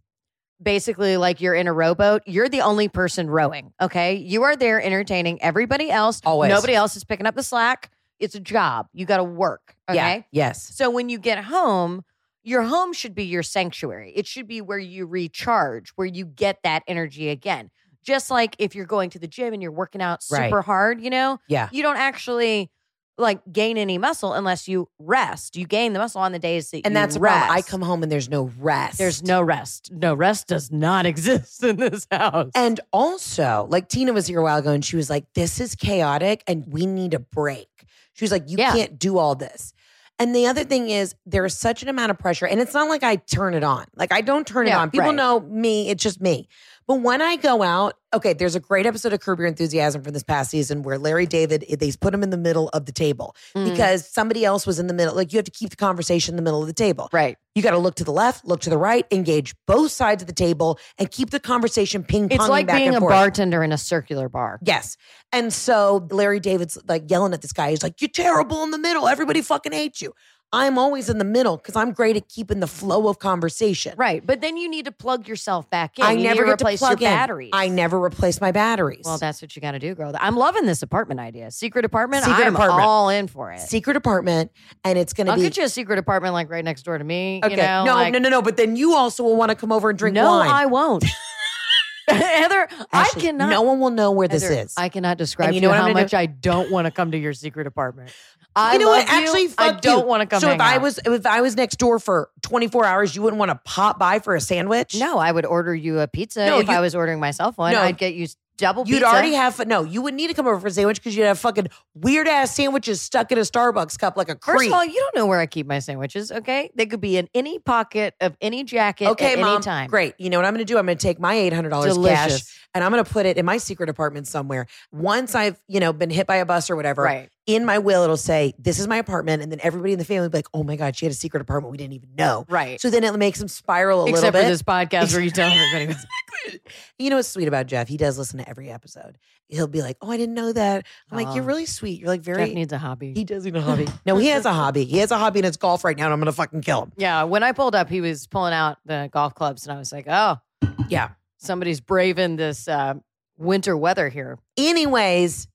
S2: basically like you're in a rowboat. You're the only person rowing. Okay. You are there entertaining everybody else.
S1: Always.
S2: Nobody else is picking up the slack. It's a job. You got to work. Okay.
S1: Yeah. Yes.
S2: So when you get home, your home should be your sanctuary. It should be where you recharge, where you get that energy again. Just like if you're going to the gym and you're working out
S1: Right.
S2: super hard, you know,
S1: Yeah.
S2: you don't actually like gain any muscle unless you rest. You gain the muscle on the days that you
S1: And that's problem. I come home and there's no rest.
S2: There's no rest. No rest does not exist in this house.
S1: And also, like Tina was here a while ago and she was like, This is chaotic and we need a break. She was like, You
S2: Yeah.
S1: can't do all this. And the other thing is, there is such an amount of pressure. And it's not like I turn it on. Like, I don't turn it
S2: Yeah,
S1: on. People
S2: right.
S1: know me, it's just me. But when I go out, okay, there's a great episode of Curb Your Enthusiasm from this past season where Larry David, they put him in the middle of the table
S2: Mm.
S1: because somebody else was in the middle. Like you have to keep the conversation in the middle of the table.
S2: Right.
S1: You got to look to the left, look to the right, engage both sides of the table, and keep the conversation ping ponging back and forth.
S2: It's like
S1: back
S2: being a
S1: forth.
S2: bartender in a circular bar.
S1: Yes. And so Larry David's like yelling at this guy. He's like, You're terrible in the middle. Everybody fucking hates you. I'm always in the middle because I'm great at keeping the flow of conversation.
S2: Right. But then you need to plug yourself back in.
S1: I
S2: You
S1: never
S2: to
S1: get to
S2: replace
S1: plug
S2: your
S1: in.
S2: batteries.
S1: I never replace my batteries.
S2: Well, that's what you got to do, girl. I'm loving this apartment idea. Secret apartment.
S1: Secret
S2: I'm
S1: apartment.
S2: all in for it.
S1: secret apartment, and it's going to
S2: I'll
S1: be
S2: get you a secret apartment like right next door to me.
S1: okay.
S2: You know,
S1: no,
S2: like-
S1: no, no, no. But then you also will want to come over and drink
S2: no,
S1: wine.
S2: No, I won't. Heather,
S1: Ashley,
S2: I cannot.
S1: No one will know where this is.
S2: I cannot describe
S1: And you know
S2: how much
S1: do?
S2: I don't want to come to your secret apartment. I
S1: you know what? Actually,
S2: you.
S1: fuck
S2: I don't
S1: you.
S2: want to come.
S1: So if I
S2: out.
S1: was if I was next door for 24 hours, you wouldn't want to pop by for a sandwich.
S2: no, I would order you a pizza
S1: No,
S2: if
S1: you-
S2: I was ordering myself one.
S1: No.
S2: I'd get you double. Pizza.
S1: You'd
S2: pizza.
S1: already have no. You wouldn't need to come over for a sandwich because you'd have fucking weird ass sandwiches stuck in a Starbucks cup like a
S2: First of all, you don't know where I keep my sandwiches. Okay, they could be in any pocket of any jacket
S1: okay,
S2: at
S1: mom.
S2: any time.
S1: Great. You know what I'm going to do? I'm going to take my eight hundred dollars cash and I'm going to put it in my secret apartment somewhere. Once I've you know been hit by a bus or whatever,
S2: Right.
S1: In my will it'll say this is my apartment, and then everybody in the family will be like, oh my god, she had a secret apartment we didn't even know.
S2: Right.
S1: So then it makes them spiral a
S2: Except
S1: little
S2: for
S1: bit.
S2: this podcast where you tell everybody. Exactly.
S1: You know what's sweet about Jeff? He does listen to every episode. He'll be like, "Oh, I didn't know that." I'm like, "You're
S2: Oh.
S1: really sweet. You're like very."
S2: Jeff needs a hobby.
S1: he does need a hobby. no, he has a hobby. He has a hobby and it's golf right now, and I'm gonna fucking kill him.
S2: yeah, when I pulled up, he was pulling out the golf clubs, and I was like, "Oh,
S1: Yeah.
S2: somebody's braving this uh, winter weather here."
S1: Anyways,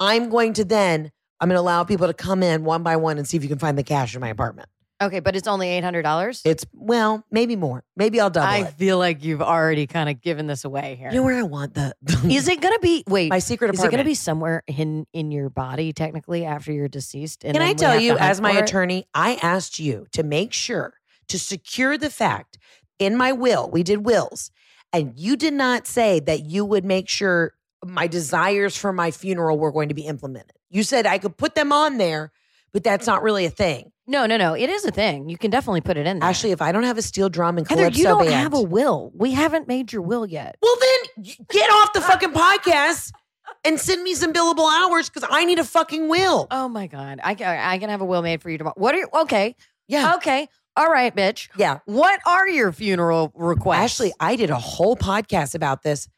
S1: I'm going to then I'm gonna allow people to come in one by one and see if you can find the cash in my apartment.
S2: Okay, but it's only eight hundred dollars.
S1: It's well, maybe more. Maybe I'll double
S2: I
S1: it.
S2: feel like you've already kind of given this away here.
S1: You know where I want the
S2: Is it gonna be? Wait,
S1: my secret
S2: is it gonna be somewhere in in your body technically after you're deceased?
S1: Can I tell you, as my
S2: for it?
S1: attorney, I asked you to make sure to secure the fact in my will, we did wills, and you did not say that you would make sure my desires for my funeral were going to be implemented. You said I could put them on there, but that's not really a thing.
S2: No, no, no. It is a thing. You can definitely put it in there.
S1: Actually, if I don't have a steel drum and
S2: Heather,
S1: calypso
S2: you don't
S1: band,
S2: have a will. We haven't made your will yet.
S1: well, then get off the uh. fucking podcast and send me some billable hours because I need a fucking will.
S2: Oh my god, I can I can have a will made for you tomorrow. What are you? Okay,
S1: yeah,
S2: okay, all right, bitch.
S1: yeah.
S2: What are your funeral requests?
S1: Ashley, I did a whole podcast about this.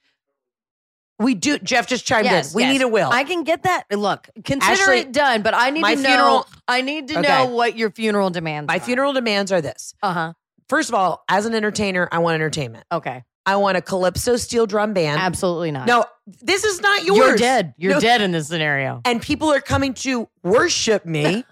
S1: We do. Jeff just chimed
S2: Yes,
S1: in. We
S2: yes.
S1: need a will.
S2: I can get that. Look, consider
S1: Ashley,
S2: it done, but I need
S1: my
S2: to know.
S1: funeral-
S2: I need to
S1: Okay.
S2: know what your funeral demands. Are.
S1: My funeral demands are this.
S2: Uh huh.
S1: First of all, as an entertainer, I want entertainment.
S2: Okay.
S1: I want a calypso steel drum band.
S2: Absolutely not.
S1: No, this is not yours.
S2: you're dead. You're
S1: No.
S2: dead in this scenario.
S1: And people are coming to worship me.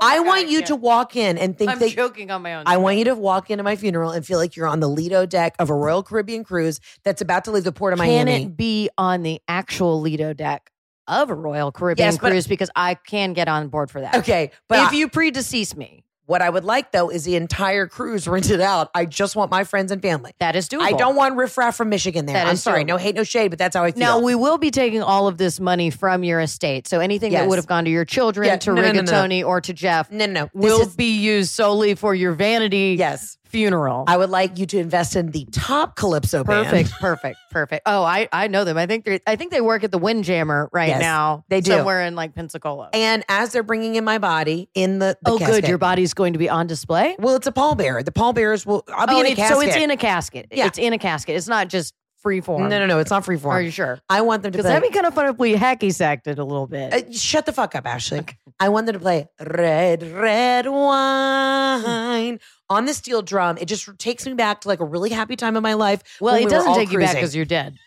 S1: I want you to walk in and think
S2: I'm
S1: that
S2: choking on my own.
S1: I want you to walk into my funeral and feel like you're on the Lido deck of a Royal Caribbean cruise that's about to leave the port of
S2: Can
S1: Miami.
S2: it be on the actual Lido deck of a Royal Caribbean
S1: Yes,
S2: cruise? Because I can get on board for that.
S1: Okay, but
S2: if
S1: I-
S2: you predecease me,
S1: what I would like though is the entire cruise rented out. I just want my friends and family.
S2: that is doable.
S1: I don't want riffraff from Michigan there.
S2: That
S1: I'm sorry,
S2: doable.
S1: no hate, no shade, but that's how I feel.
S2: Now we will be taking all of this money from your estate. So anything
S1: Yes.
S2: that would have gone to your children,
S1: Yeah,
S2: to
S1: no, no, no, no.
S2: Or to Jeff
S1: no, no, no.
S2: Will
S1: is-
S2: be used solely for your vanity
S1: yes.
S2: Funeral.
S1: I would like you to invest in the top calypso band.
S2: perfect, perfect, perfect. Oh, I I know them. I think they I think they work at the Windjammer right
S1: Yes,
S2: now.
S1: they do.
S2: somewhere in like Pensacola.
S1: And as they're bringing in my body in the, the
S2: oh,
S1: casket-
S2: good. Your body's going to be on display.
S1: Well, it's a pallbearer. The pallbearers will. I'll be
S2: oh,
S1: in a casket.
S2: so it's in a casket.
S1: Yeah.
S2: It's in a casket. It's not just free form.
S1: No, no, no. It's not free form.
S2: Are you sure?
S1: I want them to
S2: Because
S1: play.
S2: that'd be kind of fun if we hacky sacked it a little bit.
S1: Uh, shut the fuck up, Ashley. I want them to play red, red wine on the steel drum. It just takes me back to like a really happy time in my life.
S2: well, it
S1: we
S2: doesn't take you back because you're dead.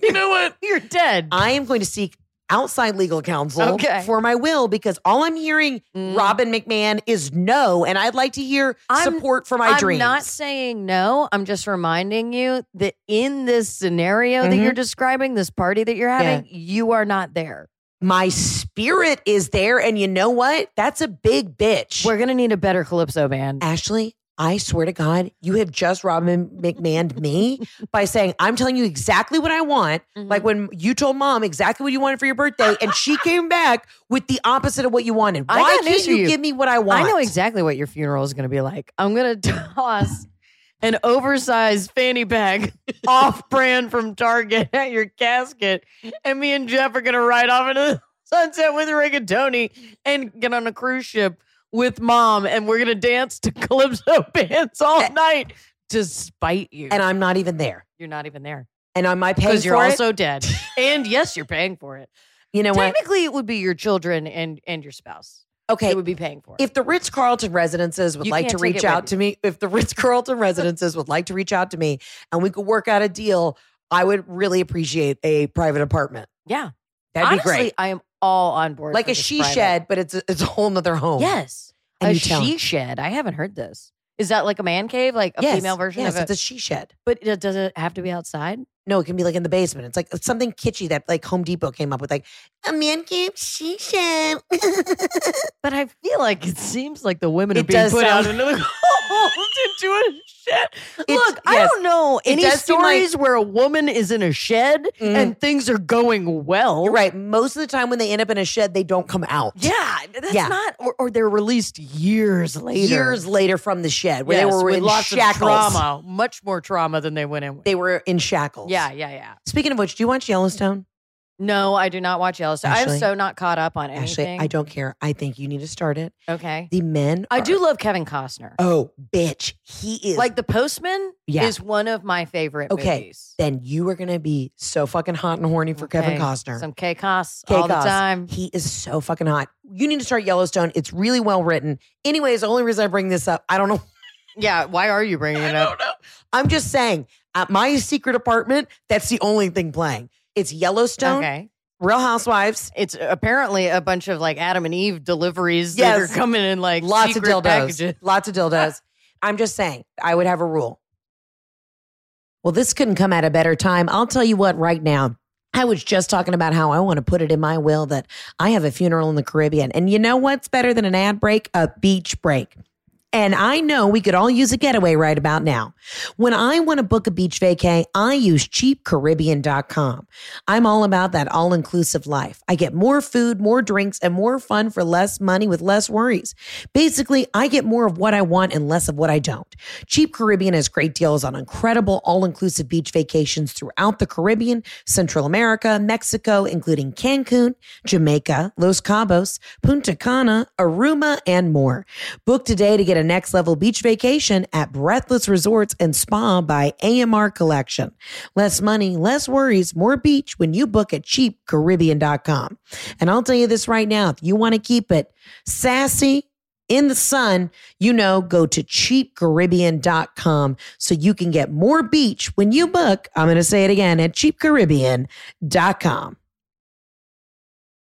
S1: You know what?
S2: You're dead.
S1: I am going to seek outside legal counsel
S2: Okay.
S1: for my will because all I'm hearing,
S2: Mm.
S1: Robin McMahan, is no, and I'd like to hear
S2: I'm-
S1: support for my dream.
S2: I'm
S1: dreams.
S2: not saying no. I'm just reminding you that in this scenario that
S1: Mhm.
S2: you're describing, this party that you're having, you are not there.
S1: my spirit is there, and you know what? That's a big bitch.
S2: We're gonna need a better calypso band.
S1: Ashley, I swear to God, you have just Robin McMahan me by saying, I'm telling you exactly what I want.
S2: Mm-hmm.
S1: Like when you told mom exactly what you wanted for your birthday, and she came back with the opposite of what you wanted.
S2: I
S1: Why can't you,
S2: you.
S1: give me what I want?
S2: I know exactly what your funeral is going to be like. I'm going to toss an oversized fanny pack off brand from Target at your casket. And me and Jeff are going to ride off into the sunset with rigatoni and get on a cruise ship with mom. And we're going to dance to Calypso bands all night to spite you.
S1: and I'm not even there.
S2: you're not even there
S1: And am I paying
S2: because
S1: for
S2: you're
S1: it?
S2: also dead. and yes, you're paying for it.
S1: you know what?
S2: Technically, it would be your children and, and your spouse.
S1: Okay,
S2: They would be paying for it.
S1: if the Ritz Carlton residences would
S2: You
S1: like to
S2: can't take
S1: reach
S2: it
S1: out to me, if the Ritz Carlton residences would like to reach out to me and we could work out a deal, I would really appreciate a private apartment.
S2: yeah.
S1: That'd
S2: Honestly,
S1: be great.
S2: I am all on board.
S1: Like a she
S2: private.
S1: shed, but it's a, it's a whole nother home.
S2: Yes.
S1: And
S2: a
S1: you tell 'em.
S2: she shed. I haven't heard this. Is that like a man cave, like a
S1: yes,
S2: female version
S1: yes,
S2: of it?
S1: it's a she shed.
S2: but it, does it have to be outside?
S1: No, it can be like in the basement. It's like something kitschy that like Home Depot came up with, like a man cave she shed.
S2: But I feel like it seems like the women are being put out into the cold into a shed.
S1: It's-
S2: Look, I don't know any
S1: seem like-
S2: stories where a woman is in a shed
S1: Mhm.
S2: and things are going well.
S1: You're right. Most of the time when they end up in a shed, they don't come out.
S2: Yeah, that's
S1: Yeah.
S2: not, or, or they're released years later.
S1: Years later from the shed, where
S2: Yes,
S1: they were
S2: with
S1: in
S2: lots
S1: shackles.
S2: of trauma, much more trauma than they went in with.
S1: They were in shackles.
S2: yeah, yeah, yeah. Yeah.
S1: Speaking of which, do you watch Yellowstone?
S2: No, I do not watch Yellowstone.
S1: Ashley?
S2: I'm so not caught up on anything.
S1: I don't care. I think you need to start it.
S2: Okay.
S1: The men.
S2: I
S1: are-
S2: do love Kevin Costner.
S1: Oh, bitch. He is
S2: like The Postman
S1: Yeah.
S2: is one of my favorite
S1: Okay.
S2: movies.
S1: Then you are gonna be so fucking hot and horny for Kevin Costner.
S2: Some K Cos
S1: K.
S2: all the time.
S1: He is so fucking hot. You need to start Yellowstone. It's really well written. Anyways, the only reason I bring this up, I don't know.
S2: Yeah, why are you bringing it
S1: I
S2: up?
S1: don't know. I'm just saying, at my secret apartment, that's the only thing playing. It's Yellowstone,
S2: Okay.
S1: Real Housewives,
S2: It's uh, apparently a bunch of like Adam and Eve deliveries that
S1: Yes.
S2: are coming in like
S1: lots of dildos.
S2: packages.
S1: Lots of dildos. I'm just saying, I would have a rule. Well, this couldn't come at a better time. I'll tell you what, right now, I was just talking about how I want to put it in my will that I have a funeral in the Caribbean. And you know what's better than an ad break? A beach break. And I know we could all use a getaway right about now. When I want to book a beach vacay, I use cheapcaribbean.com. I'm all about that all inclusive life. I get more food, more drinks, and more fun for less money with less worries. Basically, I get more of what I want and less of what I don't. Cheap Caribbean has great deals on incredible all inclusive beach vacations throughout the Caribbean, Central America, Mexico, including Cancun, Jamaica, Los Cabos, Punta Cana, Aruba, and more. Book today to get a next level beach vacation at Breathless Resorts and Spa by AMR Collection. Less money, less worries, more beach when you book at cheapcaribbean.com. And I'll tell you this right now if you want to keep it sassy, in the sun, you know, go to cheapcaribbean.com so you can get more beach when you book. I'm going to say it again at cheapcaribbean.com.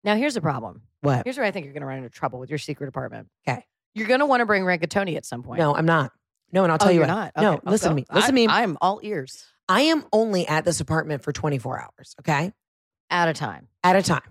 S2: Now here's the problem.
S1: What?
S2: Here's where I think you're going to run into trouble with your secret apartment.
S1: Okay.
S2: You're going to want to bring rigatoni at some point.
S1: No, I'm not. No, and I'll
S2: oh,
S1: tell you
S2: you're
S1: what.
S2: not.
S1: No,
S2: Okay.
S1: listen to me. Listen to me.
S2: I, I'm all ears
S1: I am only at this apartment for 24 hours, okay?
S2: at a time.
S1: At a time.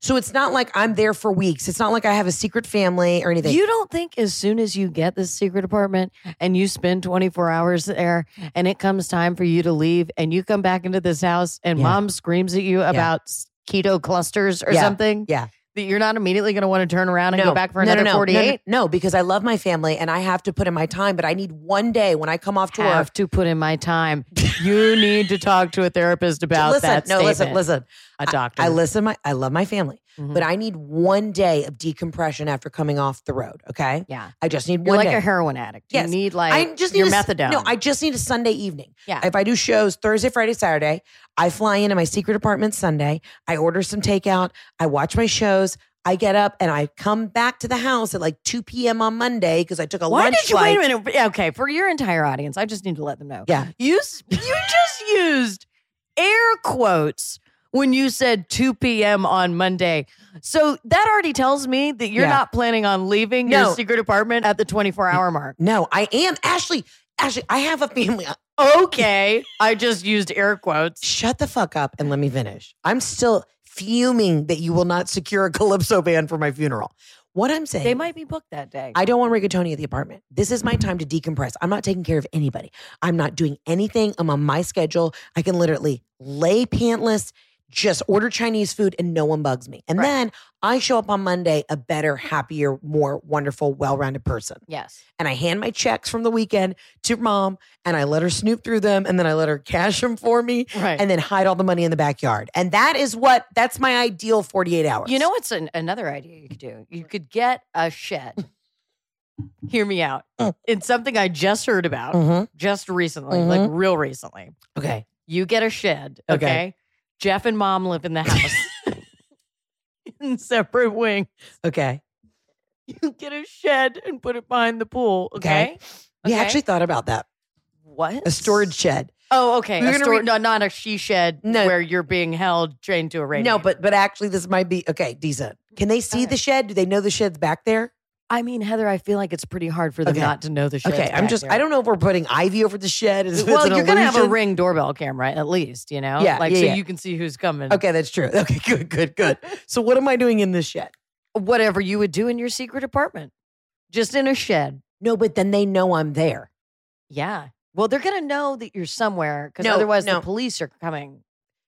S1: So it's not like I'm there for weeks. It's not like I have a secret family or anything.
S2: You don't think as soon as you get this secret apartment and you spend 24 hours there and it comes time for you to leave and you come back into this house and
S1: Yeah.
S2: mom screams at you about s- keto clusters or
S1: Yeah.
S2: something?
S1: Yeah.
S2: That you're not immediately going to want to turn around and go back for
S1: no, no,
S2: another
S1: no, no,
S2: 48?
S1: No, no, because I love my family and I have to put in my time, but I need one day when I come off tour.
S2: I have to put in my time. you need to talk to a therapist about
S1: listen,
S2: that.
S1: no, listen,
S2: statement.
S1: listen.
S2: A doctor.
S1: I listen. My I love my family,
S2: Mhm.
S1: but I need one day of decompression after coming off the road. Okay,
S2: Yeah.
S1: I just need
S2: You're
S1: one
S2: like
S1: day.
S2: a heroin addict.
S1: Yes.
S2: You need like
S1: I just need
S2: your
S1: a
S2: methadone.
S1: No, I just need a Sunday evening.
S2: Yeah.
S1: If I do shows Thursday, Friday, Saturday, I fly into my secret apartment Sunday. I order some takeout. I watch my shows. I get up and I come back to the house at like 2 p.m. on Monday because I took a
S2: Why
S1: lunch
S2: did you
S1: flight.
S2: wait a minute? Okay, for your entire audience, I just need to let them know.
S1: Yeah.
S2: You you just used air quotes when you said 2 p.m. on Monday. So that already tells me that you're
S1: Yeah.
S2: not planning on leaving
S1: No.
S2: your secret apartment at the 24 hour mark.
S1: No, I am Ashley. Ashley, I have a family.
S2: Okay. I just used air quotes.
S1: Shut the fuck up and let me finish. I'm still fuming that you will not secure a Calypso band for my funeral. What I'm saying,
S2: They might be booked that day.
S1: I don't want rigatoni at the apartment. This is my time to decompress. I'm not taking care of anybody. I'm not doing anything. I'm on my schedule. I can literally lay pantless, just order Chinese food and no one bugs me. And
S2: Right.
S1: then I show up on Monday a better, happier, more wonderful, well rounded person.
S2: Yes.
S1: And I hand my checks from the weekend to mom and I let her snoop through them and then I let her cash them for me
S2: Right.
S1: and then hide all the money in the backyard. And that is what, that's my ideal 48 hours.
S2: You know what's an, another idea you could do? You could get a shed. Hear me out.
S1: Mm.
S2: It's something I just heard about
S1: Mhm.
S2: just recently, like real recently.
S1: Okay.
S2: You get a shed,
S1: Okay.
S2: okay? Jeff and mom live in the house in separate wings.
S1: Okay.
S2: You get a shed and put it behind the pool, okay?
S1: We
S2: Okay.
S1: actually thought about that.
S2: what?
S1: A storage shed.
S2: Oh, okay.
S1: We
S2: A
S1: gonna re-
S2: no, not a she shed
S1: No.
S2: where you're being held chained to a radio.
S1: No, but but actually this might be okay, decent. Can they see
S2: Okay.
S1: the shed? Do they know the shed's back there?
S2: I mean, Heather, I feel like it's pretty hard for them
S1: Okay.
S2: not to know the shed.
S1: Okay, I'm just I don't know if we're putting ivy over the shed. Is,
S2: Well, you're gonna have a ring doorbell camera at least, you know.
S1: Yeah,
S2: like
S1: yeah,
S2: so
S1: yeah.
S2: you can see who's coming.
S1: Okay, that's true. Okay, good, good, good. So what am I doing in this shed?
S2: whatever you would do in your secret apartment, just in a shed.
S1: No, but then they know I'm there.
S2: Yeah. Well, they're gonna know that you're somewhere because
S1: No,
S2: otherwise
S1: no.
S2: the police are coming.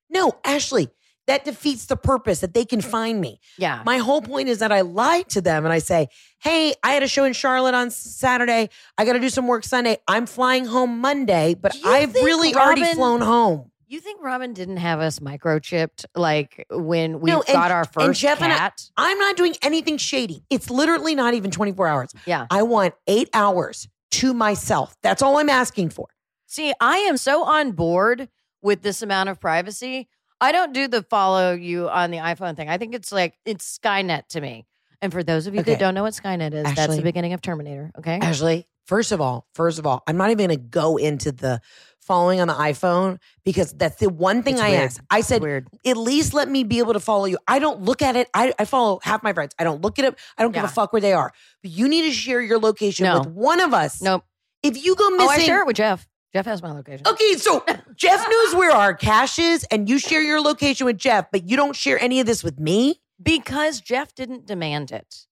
S1: No, Ashley, that defeats the purpose that they can mm. find me.
S2: Yeah.
S1: My whole point is that I lie to them and I say, "Hey, I had a show in Charlotte on Saturday. I got to do some work Sunday. I'm flying home Monday, but I've really already flown home."
S2: you think Robin didn't have us microchipped like when we
S1: No, and-
S2: got our
S1: and
S2: first
S1: Jeff and I-
S2: cat?
S1: I'm not doing anything shady. It's literally not even 24 hours.
S2: yeah.
S1: I want 8 hours to myself. That's all I'm asking for.
S2: See, I am so on board with this amount of privacy. I don't do the follow you on the iPhone thing. I think it's like it's Skynet to me. And for those of you
S1: Okay.
S2: that don't know what Skynet is, that's the beginning of Terminator. Okay.
S1: Ashley, first of all, first of all, I'm not even going to go into the following on the iPhone because that's the one thing
S2: It's
S1: I
S2: weird.
S1: asked. I said, at least let me be able to follow you. I don't look at it. I, I follow half my friends. I don't look at it. I don't give a fuck where they are. But you need to share your location
S2: No.
S1: with one of us.
S2: Nope.
S1: If you go
S2: Oh,
S1: missing.
S2: I share it with Jeff. Jeff has my location.
S1: Okay, so Jeff knows where our cash is, and you share your location with Jeff, but you don't share any of this with me.
S2: Because Jeff didn't demand it.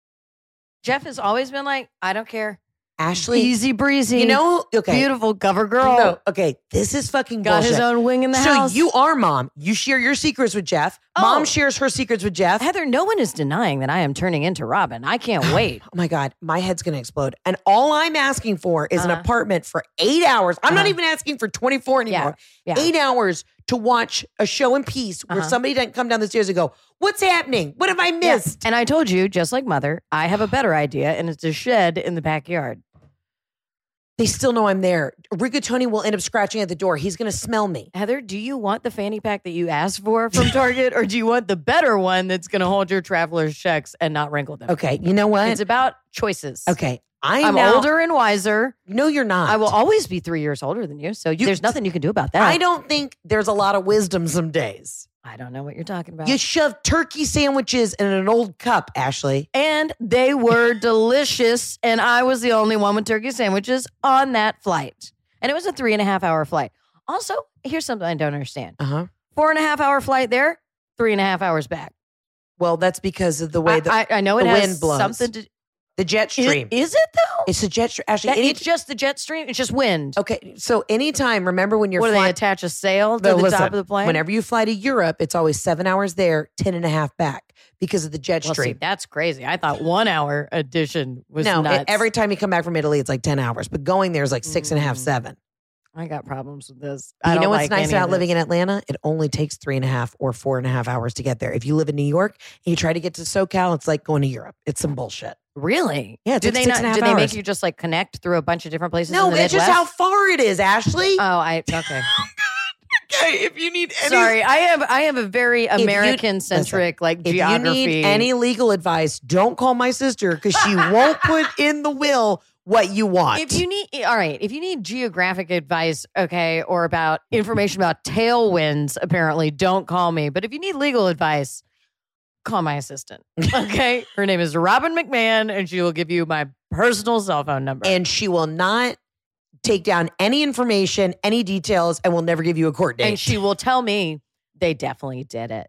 S2: Jeff has always been like, I don't care.
S1: Ashley,
S2: Easy breezy.
S1: you know, okay,
S2: beautiful cover girl.
S1: No, okay, this is fucking
S2: Got
S1: bullshit.
S2: his own wing in the
S1: so
S2: house.
S1: So you are mom. You share your secrets with Jeff.
S2: Oh.
S1: Mom shares her secrets with Jeff.
S2: Heather, no one is denying that I am turning into Robin. I can't wait.
S1: Oh my God, my head's gonna explode. And all I'm asking for is an
S2: Uh-huh.
S1: apartment for eight hours. I'm not
S2: Uh-huh.
S1: even asking for 24 anymore.
S2: yeah.
S1: Eight hours to watch a show in peace where
S2: Uh-huh.
S1: somebody doesn't come down the stairs and go, What's happening? What have I
S2: Yeah.
S1: missed?
S2: And I told you, just like mother, I have a better idea, and it's a shed in the backyard.
S1: They still know I'm there. Rigatoni will end up scratching at the door. He's gonna smell me.
S2: Heather, do you want the fanny pack that you asked for from Target, or do you want the better one that's going to hold your traveler's checks and not wrinkle them?
S1: Okay, you know what?
S2: It's about choices.
S1: okay. I
S2: I'm
S1: now-
S2: older and wiser.
S1: No, you're not.
S2: I will always be three years older than you, so
S1: You-
S2: there's nothing you can do about that.
S1: I don't think there's a lot of wisdom some days.
S2: I don't know what you're talking about.
S1: You shove turkey sandwiches in an old cup, Ashley.
S2: and they were delicious, and I was the only one with turkey sandwiches on that flight, and it was a three and a half hour flight. Also, here's something I don't understand:
S1: Uh huh.
S2: four and a half hour flight there, three and a half hours back.
S1: Well, that's because of the way the,
S2: I, I know it
S1: the
S2: has
S1: wind blows.
S2: something to.
S1: The jet stream.
S2: is it though?
S1: it's a jet stream. Ashley,
S2: That-
S1: any,
S2: it's just the jet stream. It's just wind.
S1: okay. So anytime, remember when you're
S2: what do they
S1: flying,
S2: attach a sail to
S1: No,
S2: the
S1: listen,
S2: top of the plane?
S1: whenever you fly to Europe, it's always seven hours there, ten and a half back because of the jet
S2: Well, see,
S1: stream.
S2: that's crazy. I thought one hour addition was
S1: no,
S2: nuts.
S1: it- every time you come back from Italy, it's like 10 hours, but going there is like six and a half,
S2: Mm.
S1: seven.
S2: I got problems with this. I
S1: You
S2: don't
S1: know what's
S2: like
S1: nice
S2: any of
S1: about living
S2: this.
S1: in Atlanta? It only takes three and a half or four and a half hours to get there. If you live in New York and you try to get to SoCal, it's like going to Europe. It's some bullshit.
S2: Really?
S1: Yeah,
S2: Do they not? do they make you just like connect through a bunch of different places?
S1: No, it's just how far it is, Ashley.
S2: Oh, I okay.
S1: okay, if you need any,
S2: Sorry, I have I have a very American centric like
S1: if
S2: geography.
S1: you need any legal advice, don't call my sister because she won't put in the will what you want.
S2: if you need all right, if you need geographic advice, okay, or about information about tailwinds, apparently don't call me. But if you need legal advice, call my assistant. Okay, her name is Robin McMahan, and she will give you my personal cell phone number.
S1: and she will not take down any information, any details, and will never give you a court date.
S2: and she will tell me they definitely did it.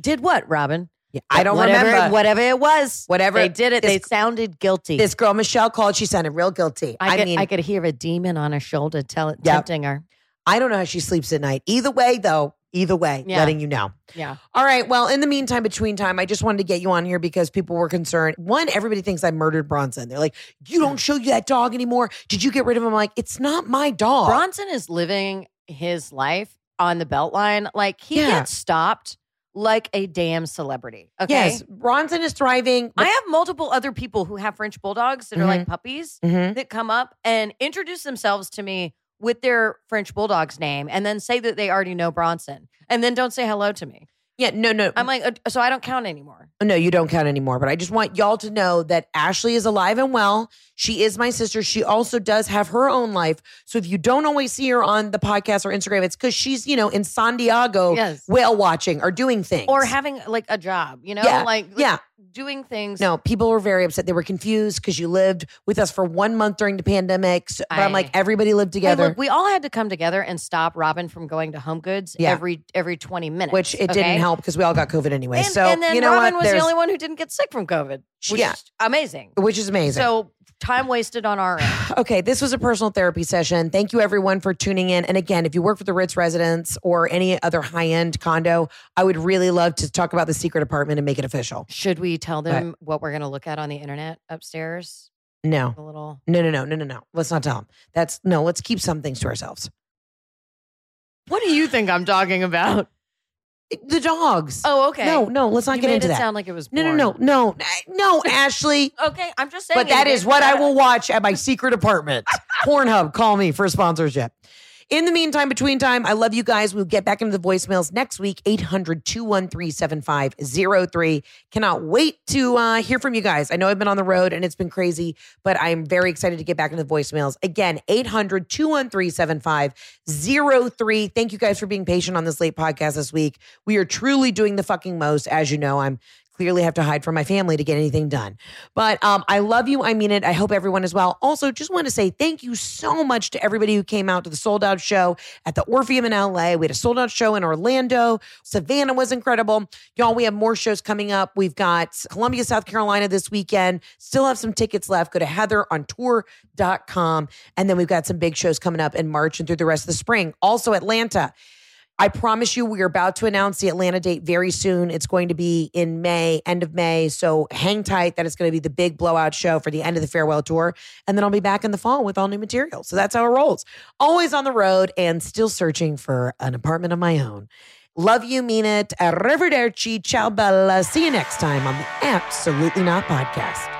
S2: Did what, Robin?
S1: Yeah, I don't
S2: whatever,
S1: remember.
S2: Whatever it was,
S1: Whatever
S2: they did it.
S1: this-
S2: they sounded guilty.
S1: This girl Michelle called. She sounded real guilty.
S2: I,
S1: I,
S2: could,
S1: mean,
S2: I could hear a demon on her shoulder tell it,
S1: Yep.
S2: tempting her.
S1: I don't know how she sleeps at night. Either way, though, Either way,
S2: Yeah.
S1: letting you know.
S2: Yeah.
S1: All right. Well, in the meantime, between time, I just wanted to get you on here because people were concerned. One, everybody thinks I murdered Bronson. They're like, you don't show you that dog anymore. Did you get rid of him? I'm like, it's not my dog.
S2: Bronson is living his life on the Beltline. Like he
S1: Yeah.
S2: gets stopped like a damn celebrity. Okay.
S1: Yes, Bronson is thriving.
S2: I have multiple other people who have French bulldogs that are like puppies
S1: Mhm.
S2: that come up and introduce themselves to me with their French bulldog's name and then say that they already know Bronson and then don't say hello to me.
S1: Yeah, no, no.
S2: I'm like, uh, so I don't count anymore.
S1: No, you don't count anymore. But I just want y'all to know that Ashley is alive and well. She is my sister. She also does have her own life. So if you don't always see her on the podcast or Instagram, it's because she's, you know, in San Diego
S2: Yes.
S1: whale watching or doing things.
S2: Or having like a job, you know,
S1: Yeah,
S2: like
S1: yeah.
S2: Doing things.
S1: No, people were very upset. They were confused because you lived with us for one month during the pandemic. So, but I'm like, everybody lived
S2: Hey,
S1: together,
S2: look, we all had to come together and stop Robin from going to Home Goods
S1: Yeah.
S2: every every 20 minutes.
S1: which it
S2: okay?
S1: didn't help because we all got COVID anyway.
S2: And,
S1: so
S2: and then
S1: you know
S2: Robin
S1: what?
S2: was the only one who didn't get sick from COVID, which
S1: Yeah.
S2: is amazing.
S1: which is amazing.
S2: So time wasted on our end.
S1: Okay, this was a personal therapy session. Thank you everyone for tuning in. And again, if you work for the Ritz residence or any other high end condo, I would really love to talk about the secret apartment and make it official.
S2: Should we tell them what we're going to look at on the internet upstairs?
S1: No,
S2: A little.
S1: no, no, no, no, no, no. Let's not tell them. That's no. Let's keep some things to ourselves.
S2: What do you think I'm talking about?
S1: The dogs.
S2: Oh, okay.
S1: no, no. Let's not
S2: you
S1: get
S2: made
S1: into
S2: it
S1: that.
S2: sound like it was.
S1: no, no, no, no, no, Ashley.
S2: Okay, I'm just saying.
S1: But that is what I will watch at my secret apartment. Pornhub, call me for sponsorship. In the meantime, between time, I love you guys. We'll get back into the voicemails next week, 800 213 7503. Cannot wait to uh, hear from you guys. I know I've been on the road and it's been crazy, but I'm very excited to get back into the voicemails. Again, 800 213 7503. Thank you guys for being patient on this late podcast this week. We are truly doing the fucking most. As you know, I'm clearly have to hide from my family to get anything done. But um, I love you. I mean it. I hope everyone as well. Also, just want to say thank you so much to everybody who came out to the sold out show at the Orpheum in LA. We had a sold out show in Orlando. Savannah was incredible. Y'all, we have more shows coming up. We've got Columbia, South Carolina this weekend. Still have some tickets left. Go to heatherontour.com. And then we've got some big shows coming up in March and through the rest of the spring. Also, Atlanta. I promise you, we are about to announce the Atlanta date very soon. It's going to be in May, end of May. So hang tight that it's going to be the big blowout show for the end of the farewell tour. And then I'll be back in the fall with all new material. So that's how it rolls. Always on the road and still searching for an apartment of my own. Love you, mean it. Arrivederci. Ciao, bella. See you next time on the Absolutely Not podcast.